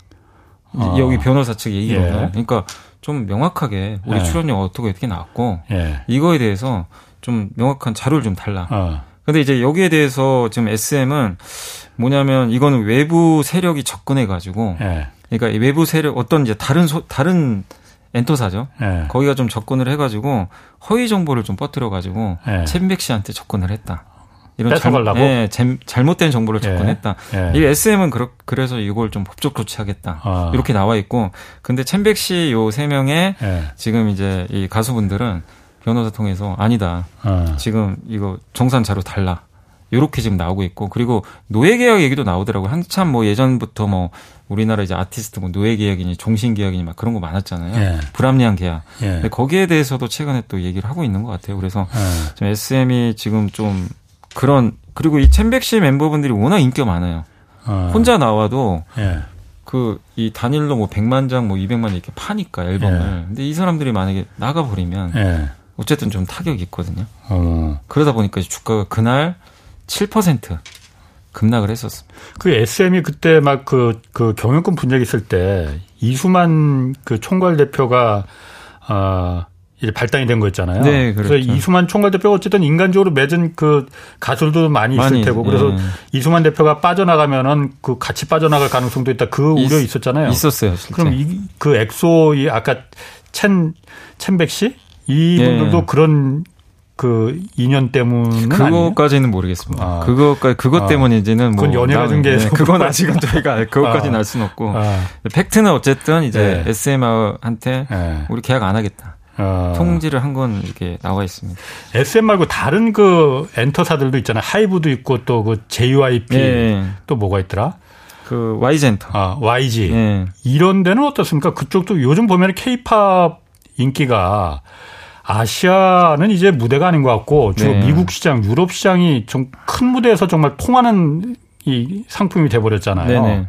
어. 여기 변호사 측 얘기로는. 예. 그러니까 좀 명확하게 우리 예. 출연료 어떻게 어떻게 나왔고 예. 이거에 대해서 좀 명확한 자료를 좀 달라. 어. 근데 이제 여기에 대해서 지금 SM은 뭐냐면 이거는 외부 세력이 접근해 가지고 예. 그러니까 외부 세력 어떤 이제 다른 소, 다른 엔터사죠. 네. 거기가 좀 접근을 해가지고 허위 정보를 좀 퍼뜨려가지고 네. 챔백 씨한테 접근을 했다. 이런 잘, 예, 잘못된 정보를 예. 접근했다. 예. 이게 SM은 그러, 그래서 이걸 좀 법적 조치하겠다. 아. 이렇게 나와 있고, 근데 챔백 씨 요 세 명의 예. 지금 이제 이 가수분들은 변호사 통해서 아니다. 아. 지금 이거 정산 자료 달라. 요렇게 지금 나오고 있고 그리고 노예 계약 얘기도 나오더라고요. 한참 뭐 예전부터 뭐 우리나라 이제 아티스트 뭐 노예 계약이니 종신 계약이니 막 그런 거 많았잖아요. 예. 불합리한 계약. 예. 근데 거기에 대해서도 최근에 또 얘기를 하고 있는 것 같아요. 그래서 예. 좀 SM이 지금 좀 그런 그리고 이 챔백시 멤버분들이 워낙 인기가 많아요. 어. 혼자 나와도 예. 그이 단일로 뭐 100만 장, 뭐 200만 장 이렇게 파니까 앨범을. 예. 근데 이 사람들이 만약에 나가 버리면 예. 어쨌든 좀 타격이 있거든요. 어. 그러다 보니까 주가가 그날 7% 급락을 했었습니다. 그 SM이 그때 막 그, 그 경영권 분쟁 있을 때 이수만 그 총괄 대표가, 아, 이제 발당이 된 거였잖아요. 네, 그렇죠. 그래서 이수만 총괄 대표가 어쨌든 인간적으로 맺은 그 가수도 많이, 많이 있을 테고 그래서 네. 이수만 대표가 빠져나가면은 그 같이 빠져나갈 가능성도 있다. 그 우려 있었잖아요. 있었어요. 실제. 그럼 이, 그 엑소 이 아까 첸 첸백 씨 이분들도 네. 그런 그 인연 때문은 그거까지는 모르겠습니다. 아. 그거까지 그것 아. 때문인지는 뭐 그건 연예가 중계 네, 그건 아직은 저희가 그것까지는 아. 알 수는 없고 아. 팩트는 어쨌든 이제 네. SM한테 네. 우리 계약 안 하겠다. 아. 통지를 한 건 이렇게 나와 있습니다. SM 말고 다른 그 엔터사들도 있잖아요. 하이브도 있고 또 그 JYP 네. 또 뭐가 있더라? 그 YG엔터. 아, YG. 네. 이런 데는 어떻습니까? 그쪽도 요즘 보면 케이팝 인기가 아시아는 이제 무대가 아닌 것 같고 주로 네. 미국 시장, 유럽 시장이 좀 큰 무대에서 정말 통하는 이 상품이 돼버렸잖아요. 네네.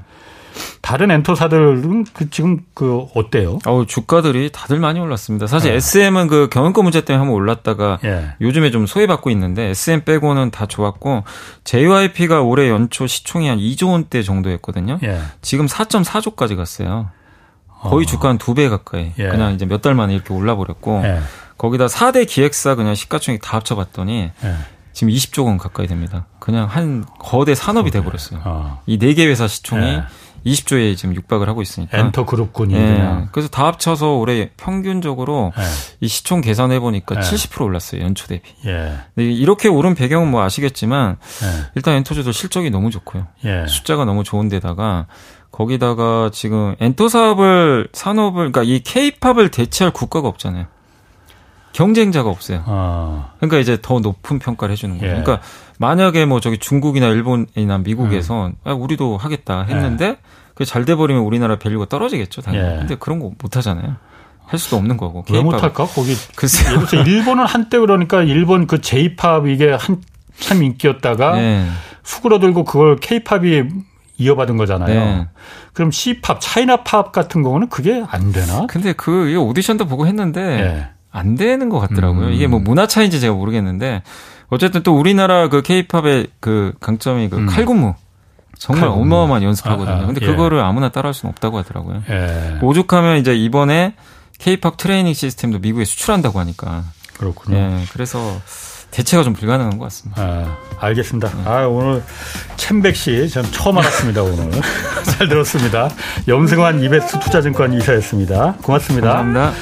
다른 엔터사들은 그 지금 그 어때요? 어 주가들이 다들 많이 올랐습니다. 사실 네. SM은 그 경영권 문제 때문에 한번 올랐다가 네. 요즘에 좀 소외받고 있는데 SM 빼고는 다 좋았고 JYP가 올해 연초 시총이 한 2조 원대 정도였거든요. 네. 지금 4.4조까지 갔어요. 거의 어. 주가 한 두 배 가까이. 예. 그냥 이제 몇 달 만에 이렇게 올라버렸고 예. 거기다 4대 기획사 그냥 시가총액 다 합쳐봤더니 예. 지금 20조 원 가까이 됩니다. 그냥 한 거대 산업이 돼버렸어요. 어. 이네 개 회사 시총이 예. 20조에 지금 육박을 하고 있으니까. 엔터 그룹군이. 예. 그래서 다 합쳐서 올해 평균적으로 예. 이 시총 계산해 보니까 예. 70% 올랐어요 연초 대비. 예. 이렇게 오른 배경은 뭐 아시겠지만 예. 일단 엔터주도 실적이 너무 좋고요. 예. 숫자가 너무 좋은데다가 거기다가 지금 엔터 사업을 산업을 그러니까 이 케이팝을 대체할 국가가 없잖아요. 경쟁자가 없어요. 아. 그러니까 이제 더 높은 평가를 해주는 거예요. 예. 그러니까 만약에 뭐 저기 중국이나 일본이나 미국에서 음. 아, 우리도 하겠다 했는데 예. 그게 잘 돼버리면 우리나라 value가 떨어지겠죠, 당연히. 예. 근데 그런 거 못 하잖아요. 할 수도 없는 거고. 왜 못할까? 거기 글쎄 예를 일본은 한때 그러니까 일본 그 J-pop 이게 한 참 인기였다가 네. 수그러들고 그걸 K-팝이 이어받은 거잖아요. 네. 그럼 C-팝, 차이나팝 같은 거는 그게 안 되나? 근데 그 오디션도 보고 했는데 네. 안 되는 것 같더라고요. 음. 이게 뭐 문화 차인지 제가 모르겠는데 어쨌든 또 우리나라 그 케이팝의 그 강점이 그 음. 칼군무. 정말 칼군무. 어마어마한 연습하거든요. 아, 아, 근데 예. 그거를 아무나 따라할 수는 없다고 하더라고요. 예. 오죽하면 이제 이번에 케이팝 트레이닝 시스템도 미국에 수출한다고 하니까. 그렇군요. 예. 그래서 대체가 좀 불가능한 것 같습니다. 아, 알겠습니다. 네. 아, 오늘 챔백 씨, 전 처음 알았습니다, 오늘. 잘 들었습니다. 염승환 이베스 투자증권 이사였습니다. 고맙습니다. 감사합니다.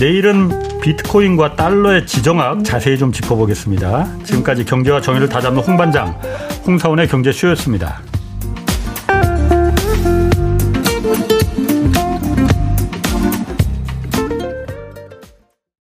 내일은 비트코인과 달러의 지정학 자세히 좀 짚어보겠습니다. 지금까지 경제와 정의를 다잡는 홍반장, 홍사원의 경제쇼였습니다.